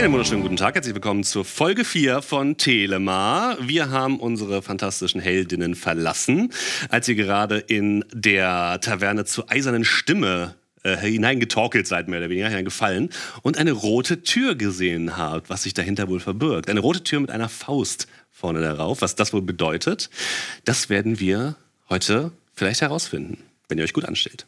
Einen wunderschönen guten Tag, herzlich willkommen zur Folge 4 von Telema. Wir haben unsere fantastischen Heldinnen verlassen, als ihr gerade in der Taverne zur eisernen Stimme äh, hineingetorkelt seid, mehr oder weniger hineingefallen und eine rote Tür gesehen habt, was sich dahinter wohl verbirgt. Eine rote Tür mit einer Faust vorne darauf, was das wohl bedeutet, das werden wir heute vielleicht herausfinden, wenn ihr euch gut anstellt.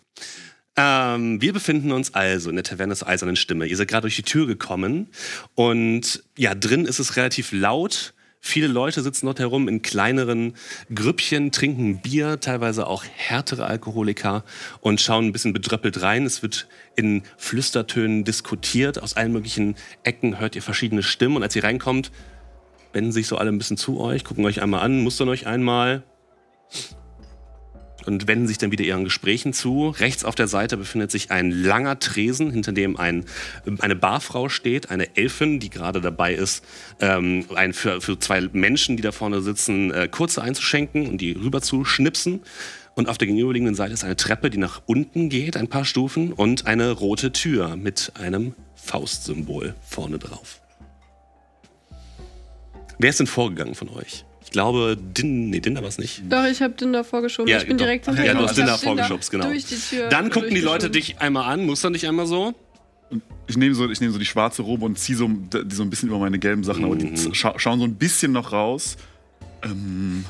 Ähm, wir befinden uns also in der Taverne zur Eisernen Stimme. Ihr seid gerade durch die Tür gekommen und ja, drin ist es relativ laut. Viele Leute sitzen dort herum in kleineren Grüppchen, trinken Bier, teilweise auch härtere Alkoholiker und schauen ein bisschen bedröppelt rein. Es wird in Flüstertönen diskutiert. Aus allen möglichen Ecken hört ihr verschiedene Stimmen und als ihr reinkommt, wenden sich so alle ein bisschen zu euch, gucken euch einmal an, mustern euch einmal und wenden sich dann wieder ihren Gesprächen zu. Rechts auf der Seite befindet sich ein langer Tresen, hinter dem ein, eine Barfrau steht, eine Elfin, die gerade dabei ist, ähm, ein, für, für zwei Menschen, die da vorne sitzen, äh, kurze einzuschenken und die rüber zu schnipsen. Und auf der gegenüberliegenden Seite ist eine Treppe, die nach unten geht, ein paar Stufen, und eine rote Tür mit einem Faustsymbol vorne drauf. Wer ist denn vorgegangen von euch? Ich glaube, Din, nee, Dinda war es nicht. Doch, ich habe Dinda vorgeschoben. Ja, ich bin doch. direkt Ach, hinter ja, du hast und Dinda hab vorgeschubst, genau. Durch die Tür Dann gucken die Leute dich einmal an, mustern dich einmal so. Ich nehme so, ich nehm so die schwarze Robe und ziehe so, die so ein bisschen über meine gelben Sachen, aber die Mhm. scha schauen so ein bisschen noch raus. Ähm,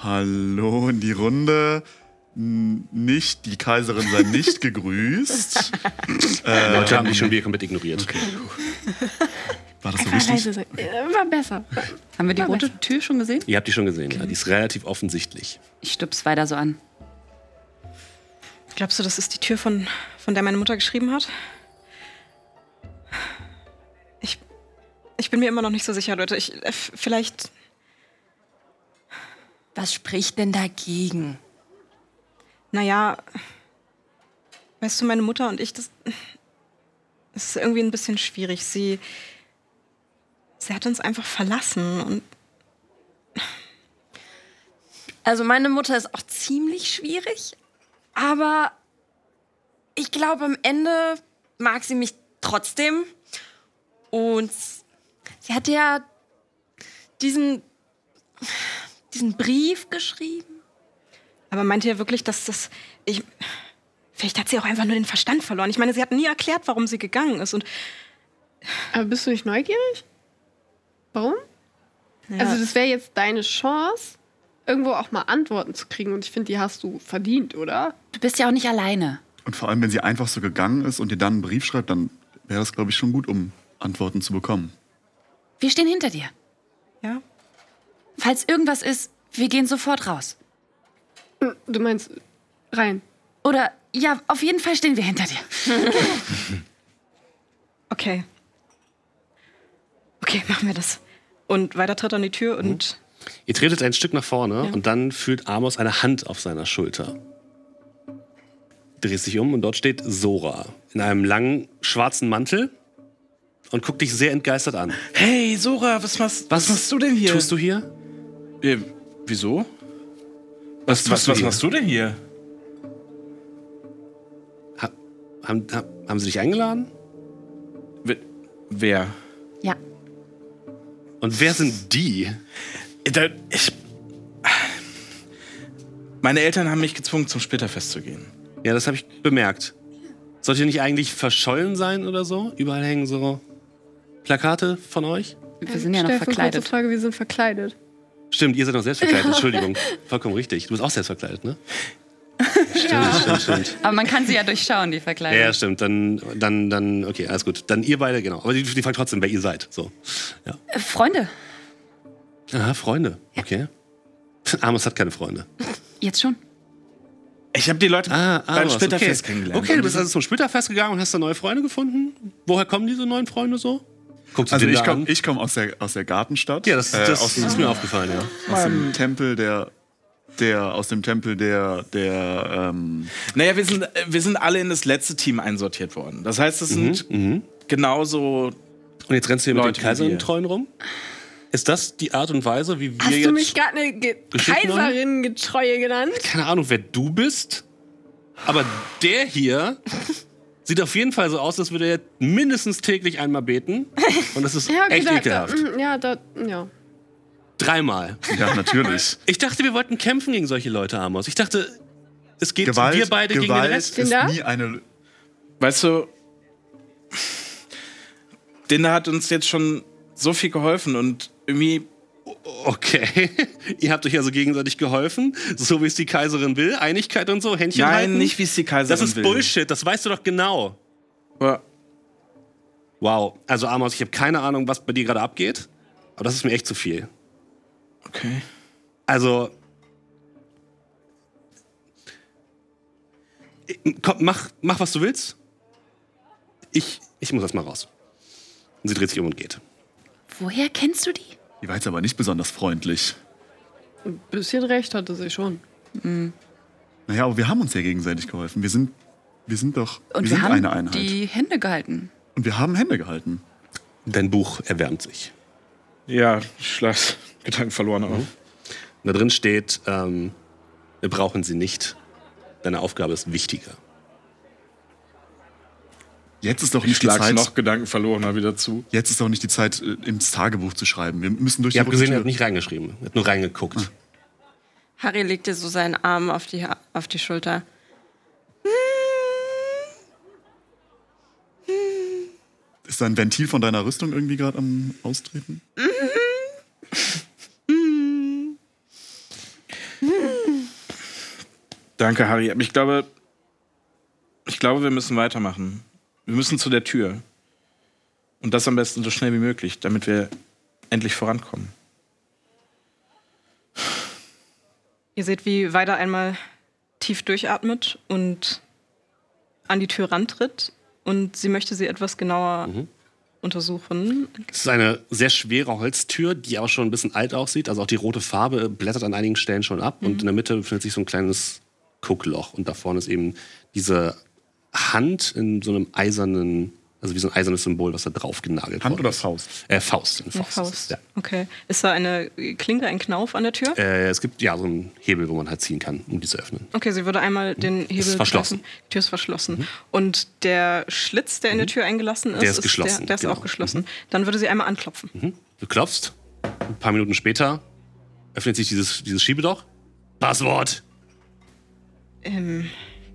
hallo in die Runde. N nicht, die Kaiserin sei nicht gegrüßt. äh, Leute haben dich schon wieder komplett ignoriert. War das so richtig? leise sein. Äh, War besser. Haben wir die War rote besser. Tür schon gesehen? Ihr habt die schon gesehen, ja. Die ist relativ offensichtlich. Ich stups weiter so an. Glaubst du, das ist die Tür, von, von der meine Mutter geschrieben hat? Ich, ich bin mir immer noch nicht so sicher, Leute. Ich, äh, vielleicht. Was spricht denn dagegen? Naja. Weißt du, meine Mutter und ich, das. Das ist irgendwie ein bisschen schwierig. Sie. Sie hat uns einfach verlassen und. Also meine Mutter ist auch ziemlich schwierig, aber ich glaube, am Ende mag sie mich trotzdem. Und sie hat ja diesen, diesen Brief geschrieben. Aber meint ihr wirklich, dass das. Ich. Vielleicht hat sie auch einfach nur den Verstand verloren. Ich meine, sie hat nie erklärt, warum sie gegangen ist. Und Aber bist du nicht neugierig? Warum? ja, Also, das wäre jetzt deine Chance, irgendwo auch mal Antworten zu kriegen. Und ich finde, die hast du verdient, oder? Du bist ja auch nicht alleine. Und vor allem, wenn sie einfach so gegangen ist und dir dann einen Brief schreibt, dann wäre das, glaube ich, schon gut, um Antworten zu bekommen. Wir stehen hinter dir. ja. Falls irgendwas ist, wir gehen sofort raus. Du meinst rein. Oder ja, auf jeden Fall stehen wir hinter dir. Okay. Okay, machen wir das. Und weiter tritt an die Tür und. Ihr tretet ein Stück nach vorne und dann fühlt Amos eine Hand auf seiner Schulter. Drehst dich um und dort steht Sora in einem langen schwarzen Mantel und guckt dich sehr entgeistert an. Hey, Sora, was machst, was machst du denn hier? Tust du hier? Äh, wieso? Was, tust was, du was hier? machst du denn hier? Ha haben, ha haben sie dich eingeladen? Wer-? Ja. Und wer sind die? Da, ich, meine Eltern haben mich gezwungen, zum Splitterfest zu gehen. Ja, das habe ich bemerkt. Sollt ihr nicht eigentlich verschollen sein oder so? Überall hängen so Plakate von euch? Wir sind ja noch Steffen, kurze verkleidet. Frage, wir sind verkleidet. Stimmt, ihr seid noch selbst verkleidet. Entschuldigung. Vollkommen richtig. Du bist auch selbst verkleidet, ne? Stimmt, stimmt, stimmt. Aber man kann sie ja durchschauen, die Ja, Verkleidung. ja, stimmt. Dann, dann, dann, okay, alles gut. Dann ihr beide, genau. Aber die, die fragt trotzdem, wer ihr seid. So. Ja. Äh, Freunde, Aha, Freunde. Okay. Amos hat keine Freunde. jetzt schon. Ich habe die Leute Ah, beim Amos, Splitterfest okay. kennengelernt. Okay, du bist also zum Splitterfest gegangen und hast da neue Freunde gefunden. Woher kommen diese neuen Freunde so? Guckt sie Also ich komme komm aus, der, aus der Gartenstadt. Ja, das, äh, das aus, ist mir aufgefallen, ja. aus dem Tempel der, der, aus dem Tempel der, der, ähm, Naja, wir sind, wir sind alle in das letzte Team einsortiert worden. Das heißt, es sind genauso. Und jetzt rennst du hier mit Leute den wie Kaiserin wir. treuen rum? Ist das die Art und Weise, wie wir Hast jetzt... du mich gerade eine Ge? Kaiserin-Getreue genannt? keine Ahnung, wer du bist, aber der hier Sieht auf jeden Fall so aus, als würde er mindestens täglich einmal beten. Und das ist Ja, okay, echt da, da, ekelhaft. mm, ja, da, ja. Dreimal. Ja, natürlich. Ich dachte, wir wollten kämpfen gegen solche Leute, Amos. Ich dachte, es geht Gewalt, wir beide gegen den Gewalt Rest. ist Kinder? nie eine. Weißt du, Dinda hat uns jetzt schon so viel geholfen und irgendwie. Okay. Ihr habt euch also gegenseitig geholfen, so wie es die Kaiserin will. Einigkeit und so, Händchen Nein, halten. nicht wie es die Kaiserin Das ist will. Bullshit, das weißt du doch genau. Aber Wow. Also Amos, ich habe keine Ahnung, was bei dir gerade abgeht. Aber das ist mir echt zu viel. Okay. Also. Komm, mach, mach, was du willst. Ich, ich muss erst mal raus. Und sie dreht sich um und geht. Woher kennst du die? Die war jetzt aber nicht besonders freundlich. Ein bisschen recht hatte sie schon. Naja, aber wir haben uns ja gegenseitig geholfen. Wir sind, wir sind doch Und wir wir, sind haben eine Einheit. die Hände gehalten. Und wir haben Hände gehalten. Dein Buch erwärmt sich. Ja, schlag Gedanken verloren auf. Und da drin steht, ähm, wir brauchen sie nicht. Deine Aufgabe ist wichtiger. Jetzt ist doch Ich nicht die Zeit. noch Gedanken verloren mal wieder zu. Jetzt ist doch nicht die Zeit, äh, ins Tagebuch zu schreiben. Wir müssen durch Ihr die habt gesehen, er hat nicht reingeschrieben. Er hat nur reingeguckt. Harry legt dir so seinen Arm auf die, auf die Schulter. Ist da ein Ventil von deiner Rüstung irgendwie gerade am Austreten? Danke, Harry. Ich glaube, ich glaube, wir müssen weitermachen. Wir müssen zu der Tür. Und das am besten so schnell wie möglich, damit wir endlich vorankommen. Ihr seht, wie Weida einmal tief durchatmet und an die Tür rantritt. Und sie möchte sie etwas genauer untersuchen. Es ist eine sehr schwere Holztür, die auch schon ein bisschen alt aussieht. Also auch die rote Farbe blättert an einigen Stellen schon ab. Und in der Mitte befindet sich so ein kleines Guckloch. Und da vorne ist eben diese Hand in so einem eisernen, also wie so ein eisernes Symbol, was da drauf genagelt Hand worden oder ist. Faust? Äh, Faust. Eine Eine Faust. Faust. Ja. Okay. Ist da eine Klinke, ein Knauf an der Tür? Äh, es gibt ja so einen Hebel, wo man halt ziehen kann, um die zu öffnen. Okay, sie würde einmal den Hebel verschlossen. Mhm. treffen. Die Tür ist verschlossen. Und der Schlitz, der in der Tür eingelassen ist, Der ist geschlossen, Der, der ist genau. auch geschlossen. Dann würde sie einmal anklopfen. Mhm. Du klopfst. Ein paar Minuten später öffnet sich dieses, dieses Schiebedoch. Passwort. Ähm,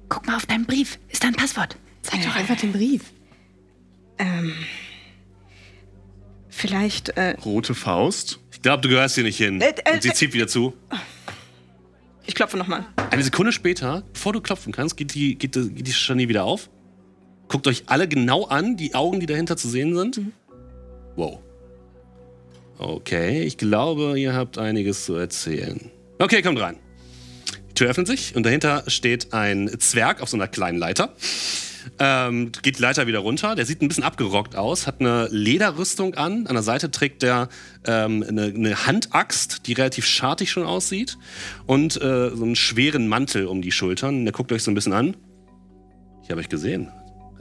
Guck mal auf deinen Brief. Ist da ein Passwort? Zeig doch einfach den Brief. ähm, vielleicht, äh, Rote Faust. Ich glaube, du gehörst hier nicht hin. Äh, äh, Und sie äh. zieht wieder zu. ich klopfe nochmal. Eine Sekunde später, bevor du klopfen kannst, geht die, geht die, geht die Scharnier wieder auf. Guckt euch alle genau an, die Augen, die dahinter zu sehen sind. Wow. Okay, ich glaube, ihr habt einiges zu erzählen. Okay, kommt rein. Die Tür öffnet sich und dahinter steht ein Zwerg auf so einer kleinen Leiter. Ähm, geht die Leiter wieder runter. Der sieht ein bisschen abgerockt aus, hat eine Lederrüstung an. An der Seite trägt der ähm, eine, eine Handaxt, die relativ schartig schon aussieht. Und äh, so einen schweren Mantel um die Schultern. Der guckt euch so ein bisschen an. Ich habe euch gesehen.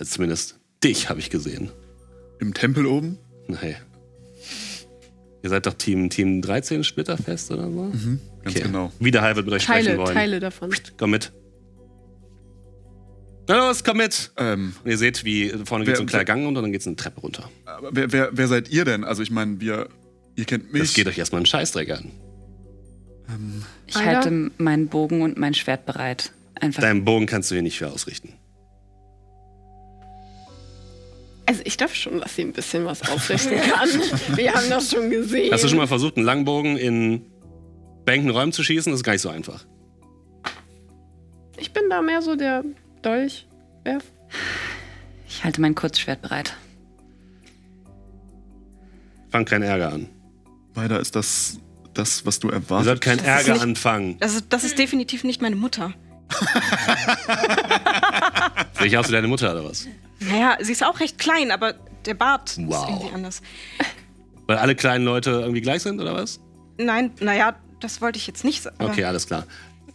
Also zumindest dich habe ich gesehen. Im Tempel oben. Nein. Ihr seid doch Team, Team 13 Splitterfest oder so? Ganz genau. Wiederhall wird mit euch sprechen Teile, wollen. Teile davon. Komm mit. Na los, komm mit. Ähm, Und ihr seht, wie vorne geht so ein kleiner Gang runter und dann geht es eine Treppe runter. aber wer, wer, wer seid ihr denn? Also ich meine, wir, ihr kennt mich. Das geht euch erstmal einen Scheißdreck an. Ich Alter. halte meinen Bogen und mein Schwert bereit. Einfach. Deinen Bogen kannst du hier nicht für ausrichten. Also ich glaube schon, dass sie ein bisschen was ausrichten kann. Wir haben das schon gesehen. Hast du schon mal versucht, einen Langbogen in bänken Räumen zu schießen? Das ist gar nicht so einfach. Ich bin da mehr so der Dolchwerf. Ich halte mein Kurzschwert bereit. Fang keinen Ärger an. Weiter ist das, das, was du Ihr erwartet. sollt keinen Ärger nicht- anfangen. Das ist, das ist definitiv nicht meine Mutter. Sehe ich aus wie deine Mutter oder was? Naja, sie ist auch recht klein, aber der Bart Wow. ist irgendwie anders. Weil alle kleinen Leute irgendwie gleich sind oder was? Nein, naja, das wollte ich jetzt nicht sagen. Okay, alles klar.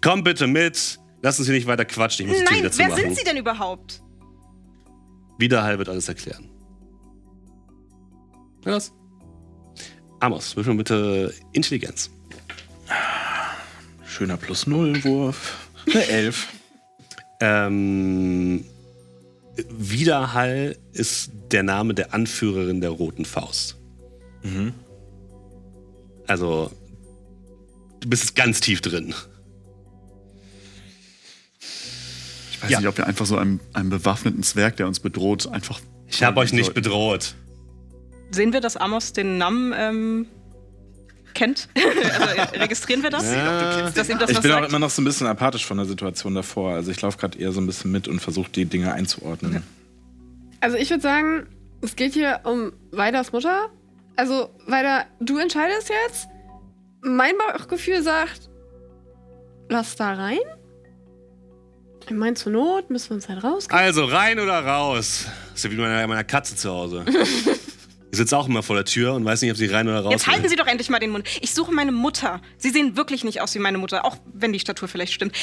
Komm bitte mit. Lass uns hier nicht weiter quatschen. Ich muss die Tür Nein, wieder wer sind Sie denn überhaupt? Wiederhall wird alles erklären. Los. Amos, würfel bitte Intelligenz. Schöner Plus-Null-Wurf. Eine Elf. Ähm, Widerhall ist der Name der Anführerin der Roten Faust. Also, du bist ganz tief drin. Ich weiß Ja. nicht, ob wir einfach so einem, einem bewaffneten Zwerg, der uns bedroht, einfach. Ich habe euch nicht sollten. bedroht. Sehen wir, dass Amos den Namen ähm, kennt? also registrieren wir das? Ja. Dass ihm das Ich bin auch sagt? immer noch so ein bisschen apathisch von der Situation davor. Also ich laufe gerade eher so ein bisschen mit und versuche die Dinge einzuordnen. Also ich würde sagen, es geht hier um Weiders Mutter. Also, Weider, du entscheidest jetzt. Mein Bauchgefühl sagt, lass da rein. Ich meine, zur Not müssen wir uns halt rausgehen. Also rein oder raus? Das ist ja wie bei meiner Katze zu Hause. Die sitzt auch immer vor der Tür und weiß nicht, ob sie rein oder raus Jetzt halten will. Sie doch endlich mal den Mund. Ich suche meine Mutter. Sie sehen wirklich nicht aus wie meine Mutter, auch wenn die Statur vielleicht stimmt.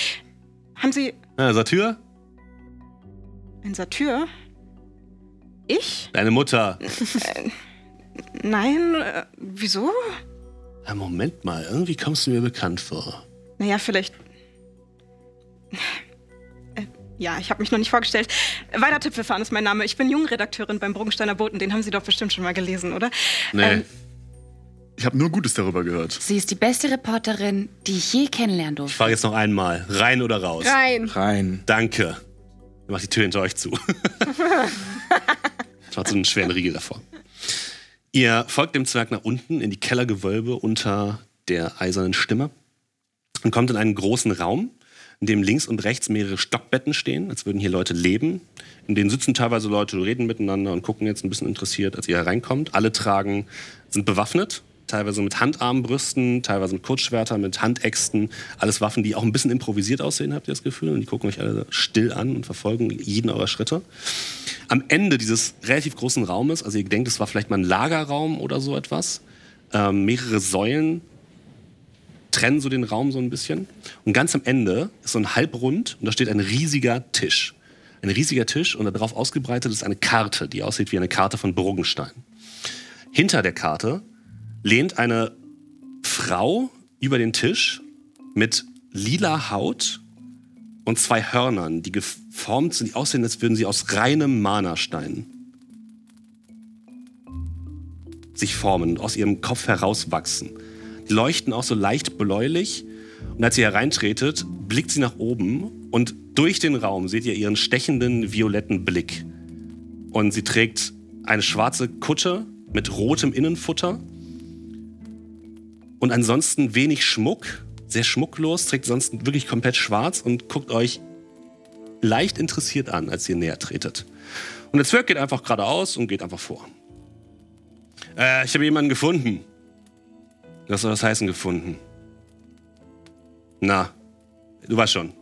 Haben Sie Na, Satyr? ein Satyr? Ich? Deine Mutter. Nein. Äh, wieso? Ja, Moment mal, irgendwie kommst du mir bekannt vor. Naja, vielleicht. Ja, ich habe mich noch nicht vorgestellt. Weider Tippelfahren ist mein Name. Ich bin Jungredakteurin beim Bruggensteiner Boten. Den haben Sie doch bestimmt schon mal gelesen, oder? Nee. Ähm, Ich habe nur Gutes darüber gehört. Sie ist die beste Reporterin, die ich je kennenlernen ich durfte. frage jetzt noch einmal. Rein oder raus? Rein. Rein. Danke. Dann macht die Tür hinter euch zu. Macht so einen schweren Riegel davor. Ihr folgt dem Zwerg nach unten in die Kellergewölbe unter der eisernen Stimme und kommt in einen großen Raum, in dem links und rechts mehrere Stockbetten stehen, als würden hier Leute leben. In denen sitzen teilweise Leute, reden miteinander und gucken jetzt ein bisschen interessiert, als ihr hereinkommt. Alle tragen, sind bewaffnet, teilweise mit Handarmbrüsten, teilweise mit Kurzschwertern, mit Handäxten. Alles Waffen, die auch ein bisschen improvisiert aussehen, habt ihr das Gefühl. Und die gucken euch alle still an und verfolgen jeden eurer Schritte. Am Ende dieses relativ großen Raumes, also ihr denkt, es war vielleicht mal ein Lagerraum oder so etwas, ähm, mehrere Säulen trennen so den Raum so ein bisschen. Und ganz am Ende ist so ein Halbrund und da steht ein riesiger Tisch. Ein riesiger Tisch und darauf ausgebreitet ist eine Karte, die aussieht wie eine Karte von Bruggenstein. Hinter der Karte lehnt eine Frau über den Tisch mit lila Haut und zwei Hörnern, die geformt sind, die aussehen, als würden sie aus reinem Mana-Stein sich formen und aus ihrem Kopf herauswachsen. Leuchten auch so leicht bläulich. Und als ihr hereintretet, blickt sie nach oben und durch den Raum seht ihr ihren stechenden violetten Blick. Und sie trägt eine schwarze Kutte mit rotem Innenfutter und ansonsten wenig Schmuck, sehr schmucklos, trägt sonst wirklich komplett schwarz und guckt euch leicht interessiert an, als ihr näher tretet. Und der Zwerg geht einfach geradeaus und geht einfach vor. Äh, ich habe jemanden gefunden. Was soll das heißen, gefunden? Na, du weißt schon.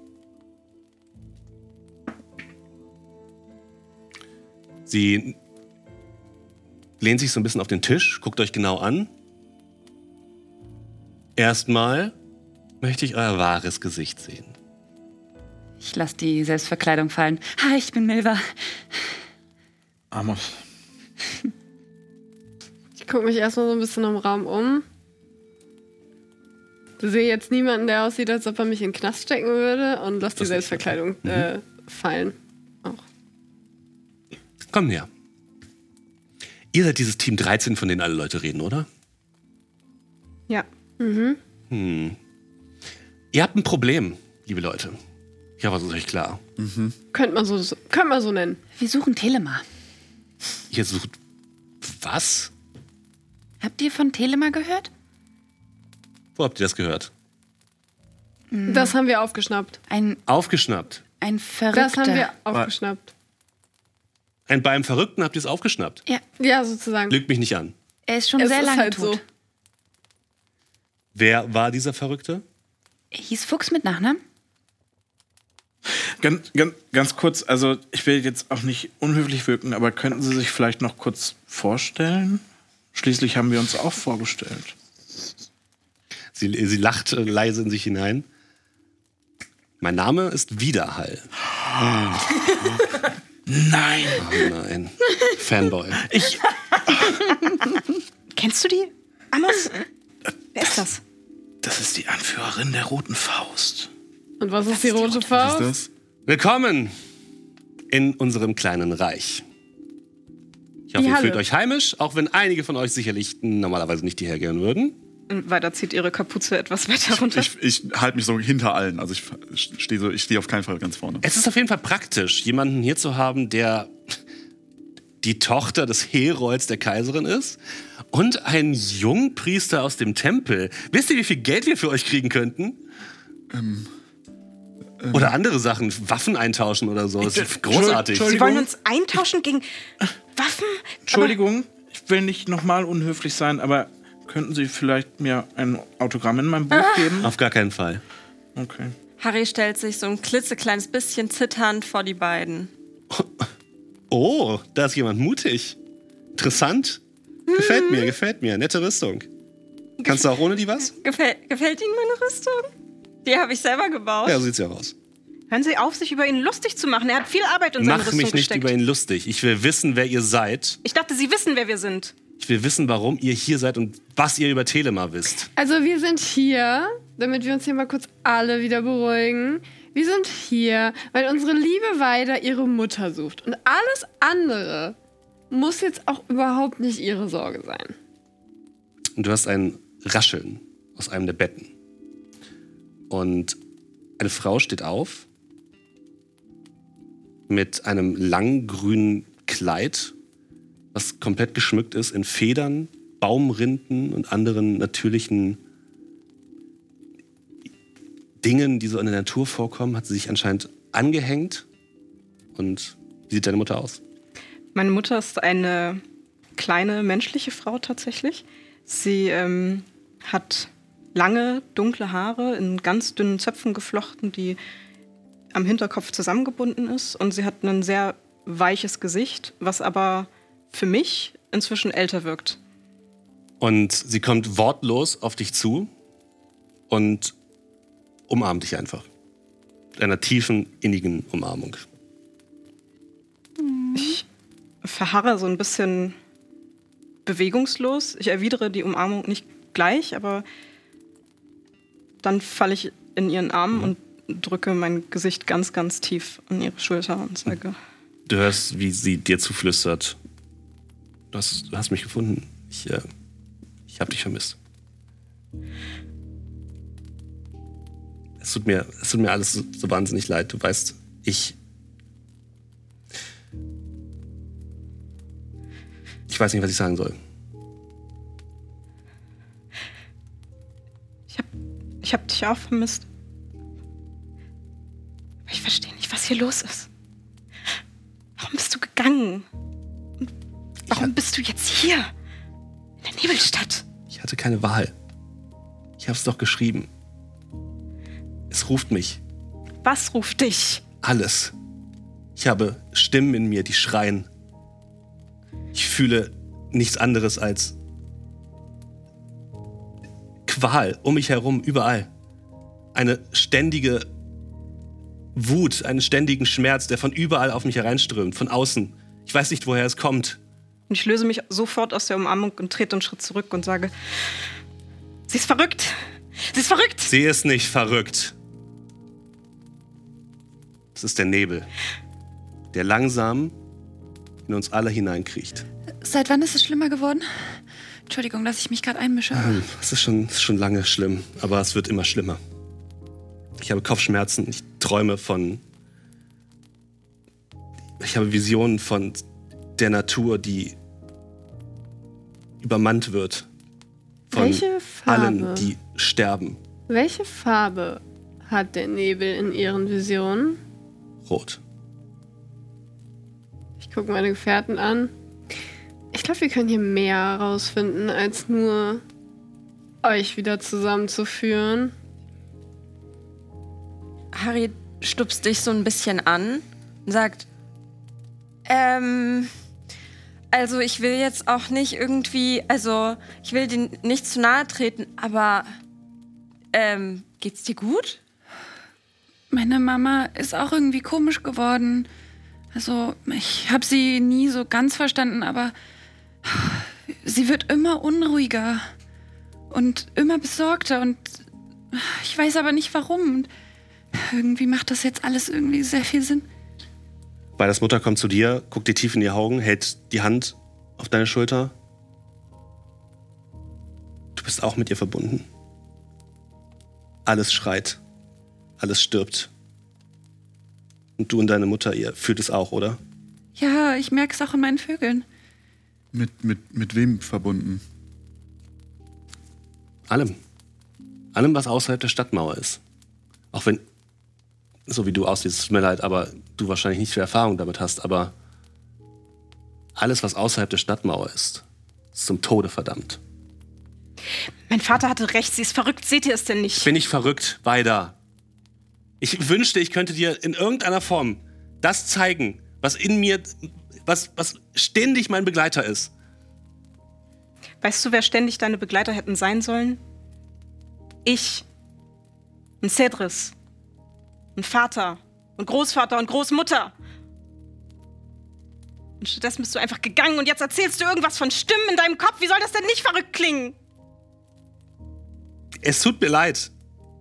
Sie lehnt sich so ein bisschen auf den Tisch, guckt euch genau an. Erstmal möchte ich euer wahres Gesicht sehen. Ich lasse die Selbstverkleidung fallen. Hi, ich bin Milva. Amos. Ich gucke mich erstmal so ein bisschen im Raum um. Ich sehe jetzt niemanden, der aussieht, als ob er mich in den Knast stecken würde und lasse die Selbstverkleidung äh, fallen. Auch. Komm her. Ihr seid dieses Team 13, von denen alle Leute reden, oder? Ja. Hm. Ihr habt ein Problem, liebe Leute. Ich hoffe, es ist euch klar. Könnte man so, so, könnte man so nennen. Wir suchen Telema. Ihr sucht. Was? Habt ihr von Telema gehört? Wo habt ihr das gehört? Das haben wir aufgeschnappt. Ein, Aufgeschnappt. ein Verrückter. Das haben wir aufgeschnappt. Ein beim Verrückten habt ihr es aufgeschnappt. Ja, Ja, sozusagen. Lügt mich nicht an. er ist schon es sehr ist lange halt tot. so. Wer war dieser Verrückte? Er hieß Fuchs mit Nachnamen? Ganz, ganz, ganz kurz, also ich will jetzt auch nicht unhöflich wirken, aber könnten Sie sich vielleicht noch kurz vorstellen? Schließlich haben wir uns auch vorgestellt. Sie, sie lacht äh, leise in sich hinein. Mein Name ist Widerhall. Nein! Oh nein. Fanboy. Ich. Kennst du die? Amos? Wer ist das? Das ist die Anführerin der Roten Faust. Und was ist die rote Was Faust? ist das? Willkommen in unserem kleinen Reich. Ich hoffe, Die ihr fühlt euch heimisch, auch wenn einige von euch sicherlich normalerweise nicht hierher gehen würden. Weiter zieht ihre Kapuze etwas weiter runter. Ich, ich halte mich so hinter allen. Also ich stehe so, ich stehe auf keinen Fall ganz vorne. Es ist auf jeden Fall praktisch, jemanden hier zu haben, der die Tochter des Herolds der Kaiserin ist und ein Jungpriester aus dem Tempel. Wisst ihr, wie viel Geld wir für euch kriegen könnten? oder andere Sachen, Waffen eintauschen oder so. Das ist großartig. Entschuldigung. Sie wollen uns eintauschen gegen Waffen? Entschuldigung, ich will nicht nochmal unhöflich sein, aber könnten Sie vielleicht mir ein Autogramm in meinem Buch geben? Auf gar keinen Fall. Okay. Harry stellt sich so ein klitzekleines bisschen zitternd vor die beiden. Oh, da ist jemand mutig. Interessant. Gefällt mir, gefällt mir. Nette Rüstung. Kannst du auch ohne die was? Gefäll gefällt Ihnen meine Rüstung? Die habe ich selber gebaut. Ja, so sieht's ja aus. Hören Sie auf, sich über ihn lustig zu machen. Er hat viel Arbeit in seine Mach Rüstung mich nicht gesteckt. über ihn lustig. Ich will wissen, wer ihr seid. Ich dachte, Sie wissen, wer wir sind. Ich will wissen, warum ihr hier seid und was ihr über Telemar wisst. Also wir sind hier, damit wir uns hier mal kurz alle wieder beruhigen. Wir sind hier, weil unsere liebe Weida ihre Mutter sucht. Und alles andere muss jetzt auch überhaupt nicht ihre Sorge sein. Und du hast ein Rascheln aus einem der Betten. Und eine Frau steht auf mit einem langen grünen Kleid, was komplett geschmückt ist in Federn, Baumrinden und anderen natürlichen Dingen, die so in der Natur vorkommen, hat sie sich anscheinend angehängt. Und wie sieht deine Mutter aus? Meine Mutter ist eine kleine menschliche Frau tatsächlich. Sie ähm, hat lange, dunkle Haare in ganz dünnen Zöpfen geflochten, die am Hinterkopf zusammengebunden ist. Und sie hat ein sehr weiches Gesicht, was aber für mich inzwischen älter wirkt. Und sie kommt wortlos auf dich zu und umarmt dich einfach. Mit einer tiefen, innigen Umarmung. Ich verharre so ein bisschen bewegungslos. Ich erwidere die Umarmung nicht gleich, aber dann falle ich in ihren Arm und drücke mein Gesicht ganz, ganz tief an ihre Schulter und sage, Du hörst, wie sie dir zuflüstert. Du hast, du hast mich gefunden. Ich, äh, ich habe dich vermisst. Es tut mir, es tut mir alles so, so wahnsinnig leid. Du weißt, ich. Ich weiß nicht, was ich sagen soll. ich habe ich hab dich auch vermisst. Aber ich verstehe nicht, was hier los ist. Warum bist du gegangen? Warum bist du jetzt hier? In der Nebelstadt? Ich hatte keine Wahl. Ich habe es doch geschrieben. Es ruft mich. Was ruft dich? Alles. Ich habe Stimmen in mir, die schreien. Ich fühle nichts anderes als Qual um mich herum, überall. Eine ständige Wut, einen ständigen Schmerz, der von überall auf mich hereinströmt, von außen. Ich weiß nicht, woher es kommt. Und ich löse mich sofort aus der Umarmung und trete einen Schritt zurück und sage, sie ist verrückt. Sie ist verrückt. Sie ist nicht verrückt. Es ist der Nebel, der langsam in uns alle hineinkriecht. Seit wann ist es schlimmer geworden? Entschuldigung, dass ich mich gerade einmische. Es ist schon, es ist schon lange schlimm, aber es wird immer schlimmer. Ich habe Kopfschmerzen, ich träume von. Ich habe Visionen von der Natur, die übermannt wird. Von Welche Farbe? allen, die sterben. Welche Farbe hat der Nebel in ihren Visionen? Rot. Ich gucke meine Gefährten an. Ich glaube, wir können hier mehr herausfinden, als nur euch wieder zusammenzuführen. Harry stupst dich so ein bisschen an und sagt, ähm, also ich will jetzt auch nicht irgendwie, also ich will dir nicht zu nahe treten, aber ähm, geht's dir gut? Meine Mama ist auch irgendwie komisch geworden. Also, ich habe sie nie so ganz verstanden, aber sie wird immer unruhiger und immer besorgter und ich weiß aber nicht warum. Und irgendwie macht das jetzt alles irgendwie sehr viel Sinn. Weiders Mutter kommt zu dir, guckt dir tief in die Augen, hält die Hand auf deine Schulter. Du bist auch mit ihr verbunden. Alles schreit. Alles stirbt. Und du und deine Mutter, ihr fühlt es auch, oder? Ja, ich merke es auch in meinen Vögeln. Mit, mit, mit wem verbunden? Allem. Allem, was außerhalb der Stadtmauer ist. Auch wenn, so wie du aussiehst, tut mir leid, aber du wahrscheinlich nicht viel Erfahrung damit hast, aber alles, was außerhalb der Stadtmauer ist, ist zum Tode verdammt. Mein Vater hatte recht, sie ist verrückt. Seht ihr es denn nicht? Bin ich verrückt, weiter. Ich wünschte, ich könnte dir in irgendeiner Form das zeigen, was in mir, was, was ständig mein Begleiter ist. Weißt du, wer ständig deine Begleiter hätten sein sollen? Ich. Ein Cedris. Ein Vater. Und Großvater und Großmutter. Und stattdessen bist du einfach gegangen und jetzt erzählst du irgendwas von Stimmen in deinem Kopf. Wie soll das denn nicht verrückt klingen? Es tut mir leid.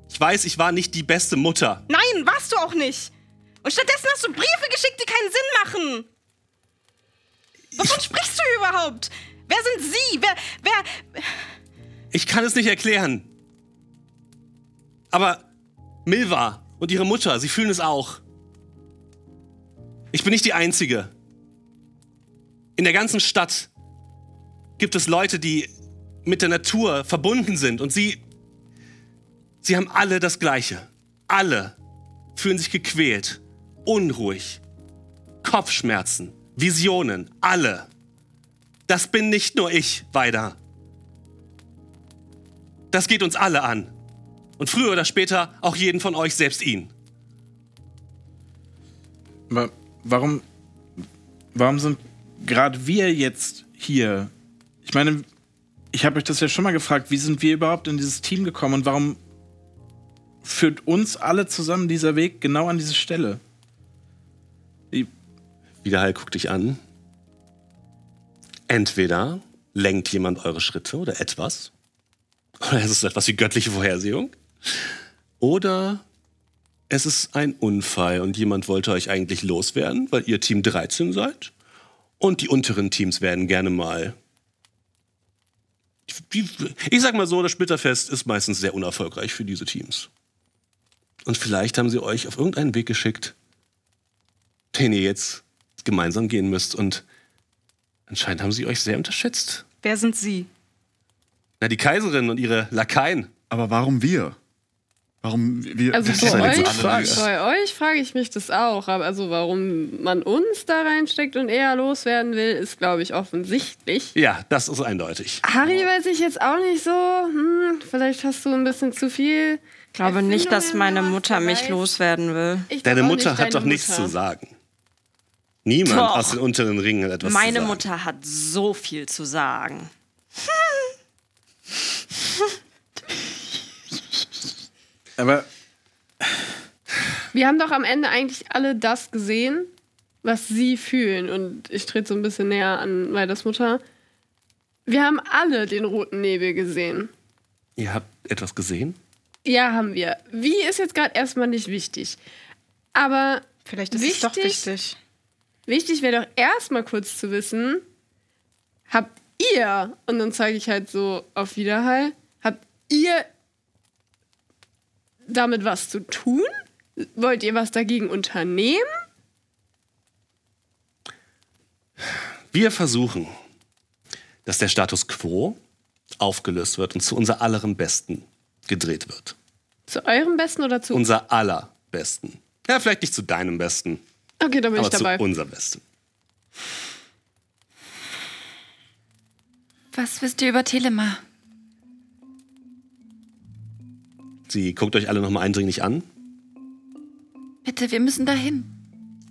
Ich weiß, ich war nicht die beste Mutter. Nein, warst du auch nicht. Und stattdessen hast du Briefe geschickt, die keinen Sinn machen. Wovon sprichst du überhaupt? Wer sind sie? Wer, wer. Ich kann es nicht erklären. Aber Milva und ihre Mutter, sie fühlen es auch. Ich bin nicht die Einzige. In der ganzen Stadt gibt es Leute, die mit der Natur verbunden sind und sie, sie haben alle das Gleiche. Alle fühlen sich gequält, unruhig, Kopfschmerzen, Visionen, alle. Das bin nicht nur ich, weiter. Das geht uns alle an. Und früher oder später auch jeden von euch, selbst ihn. Warum, warum sind gerade wir jetzt hier? Ich meine, ich habe euch das ja schon mal gefragt, wie sind wir überhaupt in dieses Team gekommen und warum führt uns alle zusammen dieser Weg genau an diese Stelle? Wiederhall guckt dich an. Entweder lenkt jemand eure Schritte oder etwas. Oder es ist etwas wie göttliche Vorhersehung. Oder es ist ein Unfall und jemand wollte euch eigentlich loswerden, weil ihr Team 13 seid. Und die unteren Teams werden gerne mal. Die- Ich sag mal so, das Splitterfest ist meistens sehr unerfolgreich für diese Teams. Und vielleicht haben sie euch auf irgendeinen Weg geschickt, den ihr jetzt gemeinsam gehen müsst. Und anscheinend haben sie euch sehr unterschätzt. Wer sind sie? Na, die Kaiserin und ihre Lakaien. Aber warum wir? Warum wir? Also Das bei euch, bei euch frage ich mich das auch. Aber also warum man uns da reinsteckt und eher loswerden will, ist, glaube ich, offensichtlich. Ja, das ist eindeutig. Harry weiß ich jetzt auch nicht so. Hm, vielleicht hast du ein bisschen zu viel. Ich glaube nicht, dass meine Mutter mich weiß. loswerden will. Ich Deine Mutter nicht hat deine doch nichts Mutter. zu sagen. Niemand Doch. aus den unteren Ringen hat etwas Meine zu sagen. Mutter hat so viel zu sagen. Aber Wir haben doch am Ende eigentlich alle das gesehen, was sie fühlen. Und ich trete so ein bisschen näher an Weiders Mutter. Wir haben alle den roten Nebel gesehen. Ihr habt etwas gesehen? Ja, haben wir. Wie ist jetzt gerade erstmal nicht wichtig. Aber Vielleicht ist es doch Wichtig- wichtig. wichtig wäre doch erstmal kurz zu wissen, habt ihr, und dann zeige ich halt so auf Widerhall, habt ihr damit was zu tun? Wollt ihr was dagegen unternehmen? Wir versuchen, dass der Status quo aufgelöst wird und zu unser allerem Besten gedreht wird. Zu eurem Besten oder zu Unser allerbesten. Ja, vielleicht nicht zu deinem Besten, Okay, da bin aber ich dabei. zu unser Besten. Was wisst ihr über Telema? Sie guckt euch alle nochmal eindringlich an. Bitte, wir müssen dahin.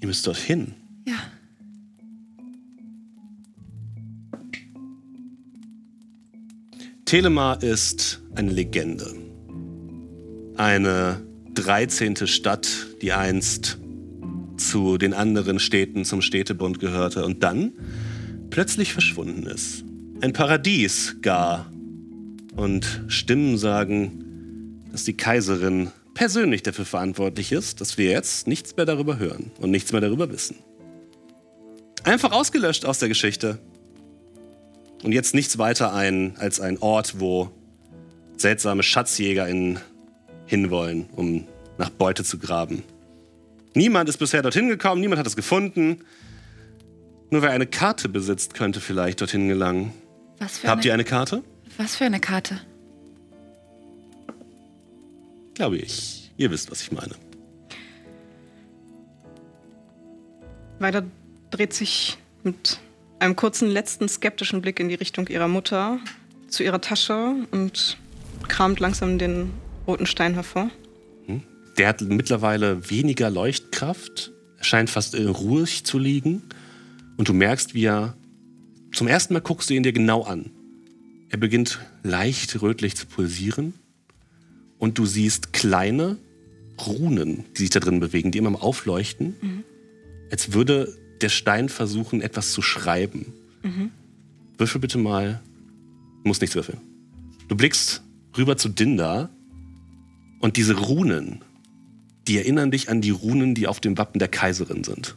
Ihr müsst dorthin. Ja. Telemar ist eine Legende. Eine 13. Stadt, die einst zu den anderen Städten zum Städtebund gehörte und dann plötzlich verschwunden ist. Ein Paradies gar. Und Stimmen sagen, dass die Kaiserin persönlich dafür verantwortlich ist, dass wir jetzt nichts mehr darüber hören und nichts mehr darüber wissen. einfach ausgelöscht aus der Geschichte. Und jetzt nichts weiter ein als ein Ort, wo seltsame SchatzjägerInnen hinwollen, um nach Beute zu graben. Niemand ist bisher dorthin gekommen, niemand hat es gefunden. Nur wer eine Karte besitzt, könnte vielleicht dorthin gelangen. Was für, Habt eine, ihr eine Karte? was für eine Karte? Glaube ich. Ihr wisst, was ich meine. Weiter dreht sich mit einem kurzen letzten skeptischen Blick in die Richtung ihrer Mutter zu ihrer Tasche und kramt langsam den roten Stein hervor. Der hat mittlerweile weniger Leuchtkraft. Er scheint fast äh, ruhig zu liegen. Und du merkst, wie er. Zum ersten Mal guckst du ihn dir genau an. Er beginnt leicht rötlich zu pulsieren. Und du siehst kleine Runen, die sich da drin bewegen, die immer am Aufleuchten. Als würde der Stein versuchen, etwas zu schreiben. Würfel bitte mal. Du musst nichts würfeln. Du blickst rüber zu Dinda. Und diese Runen, die erinnern dich an die Runen, die auf dem Wappen der Kaiserin sind.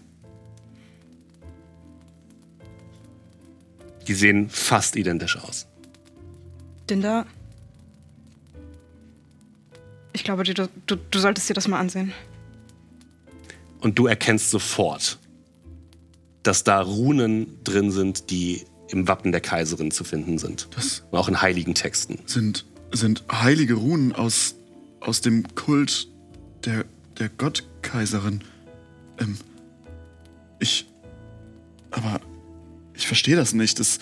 Die sehen fast identisch aus. Dinda. Ich glaube, du, du, du solltest dir das mal ansehen. Und du erkennst sofort, dass da Runen drin sind, die im Wappen der Kaiserin zu finden sind. Das Und auch in heiligen Texten. sind, sind heilige Runen aus, aus dem Kult der, der Gottkaiserin. Ähm, ich. Aber ich verstehe das nicht. Das,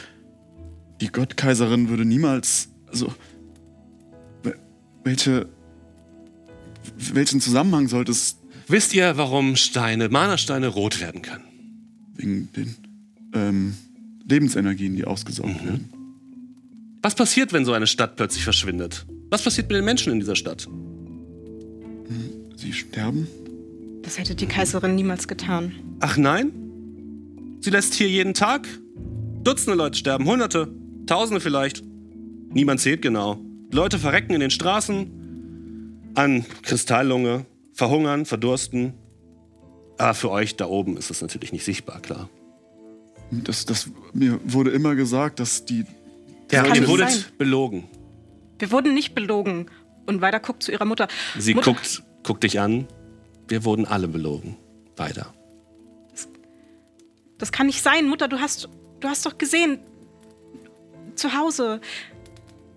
die Gottkaiserin würde niemals. Also. wel- Welche. Welchen Zusammenhang sollte es Wisst ihr, warum Steine, Mana-Steine rot werden können? wegen den ähm, Lebensenergien, die ausgesaugt werden? Was passiert, wenn so eine Stadt plötzlich verschwindet? Was passiert mit den Menschen in dieser Stadt? Sie sterben? Das hätte die Kaiserin niemals getan. Ach nein? Sie lässt hier jeden Tag Dutzende Leute sterben, Hunderte, Tausende vielleicht. Niemand zählt genau. Leute verrecken in den Straßen an Kristalllunge, verhungern, verdursten. Aber für euch da oben ist das natürlich nicht sichtbar, klar. Das, das, mir wurde immer gesagt, dass die. Ja, ihr wurdet sein. belogen. Wir wurden nicht belogen. Und weiter guckt zu ihrer Mutter. Sie Mutter, guckt, guckt dich an. Wir wurden alle belogen. Weiter. Das kann nicht sein, Mutter. Du hast, du hast doch gesehen. Zu Hause.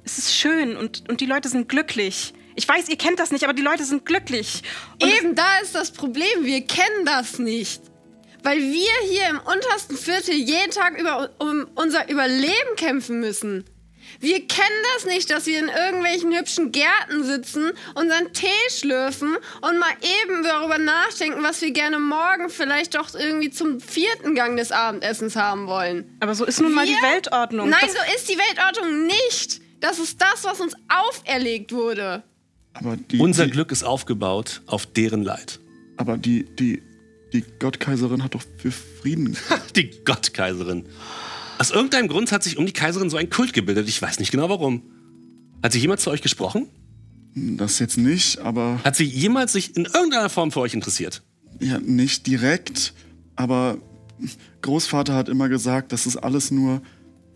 Es ist schön und, und die Leute sind glücklich. Ich weiß, ihr kennt das nicht, aber die Leute sind glücklich. Und Eben da ist das Problem. Wir kennen das nicht. Weil wir hier im untersten Viertel jeden Tag über, um unser Überleben kämpfen müssen. Wir kennen das nicht, dass wir in irgendwelchen hübschen Gärten sitzen, unseren Tee schlürfen und mal eben darüber nachdenken, was wir gerne morgen vielleicht doch irgendwie zum vierten Gang des Abendessens haben wollen. aber so ist nun mal die Wir- Weltordnung. Nein, Das- so ist die Weltordnung nicht. Das ist das, was uns auferlegt wurde. Die, Unser die, Glück ist aufgebaut auf deren Leid. Aber die, die, die Gottkaiserin hat doch für Frieden. Die Gottkaiserin. Aus irgendeinem Grund hat sich um die Kaiserin so ein Kult gebildet. Ich weiß nicht genau warum. Hat sie jemals zu euch gesprochen? Das jetzt nicht, aber Hat sie jemals sich in irgendeiner Form für euch interessiert? ja, nicht direkt. Aber Großvater hat immer gesagt, das ist alles nur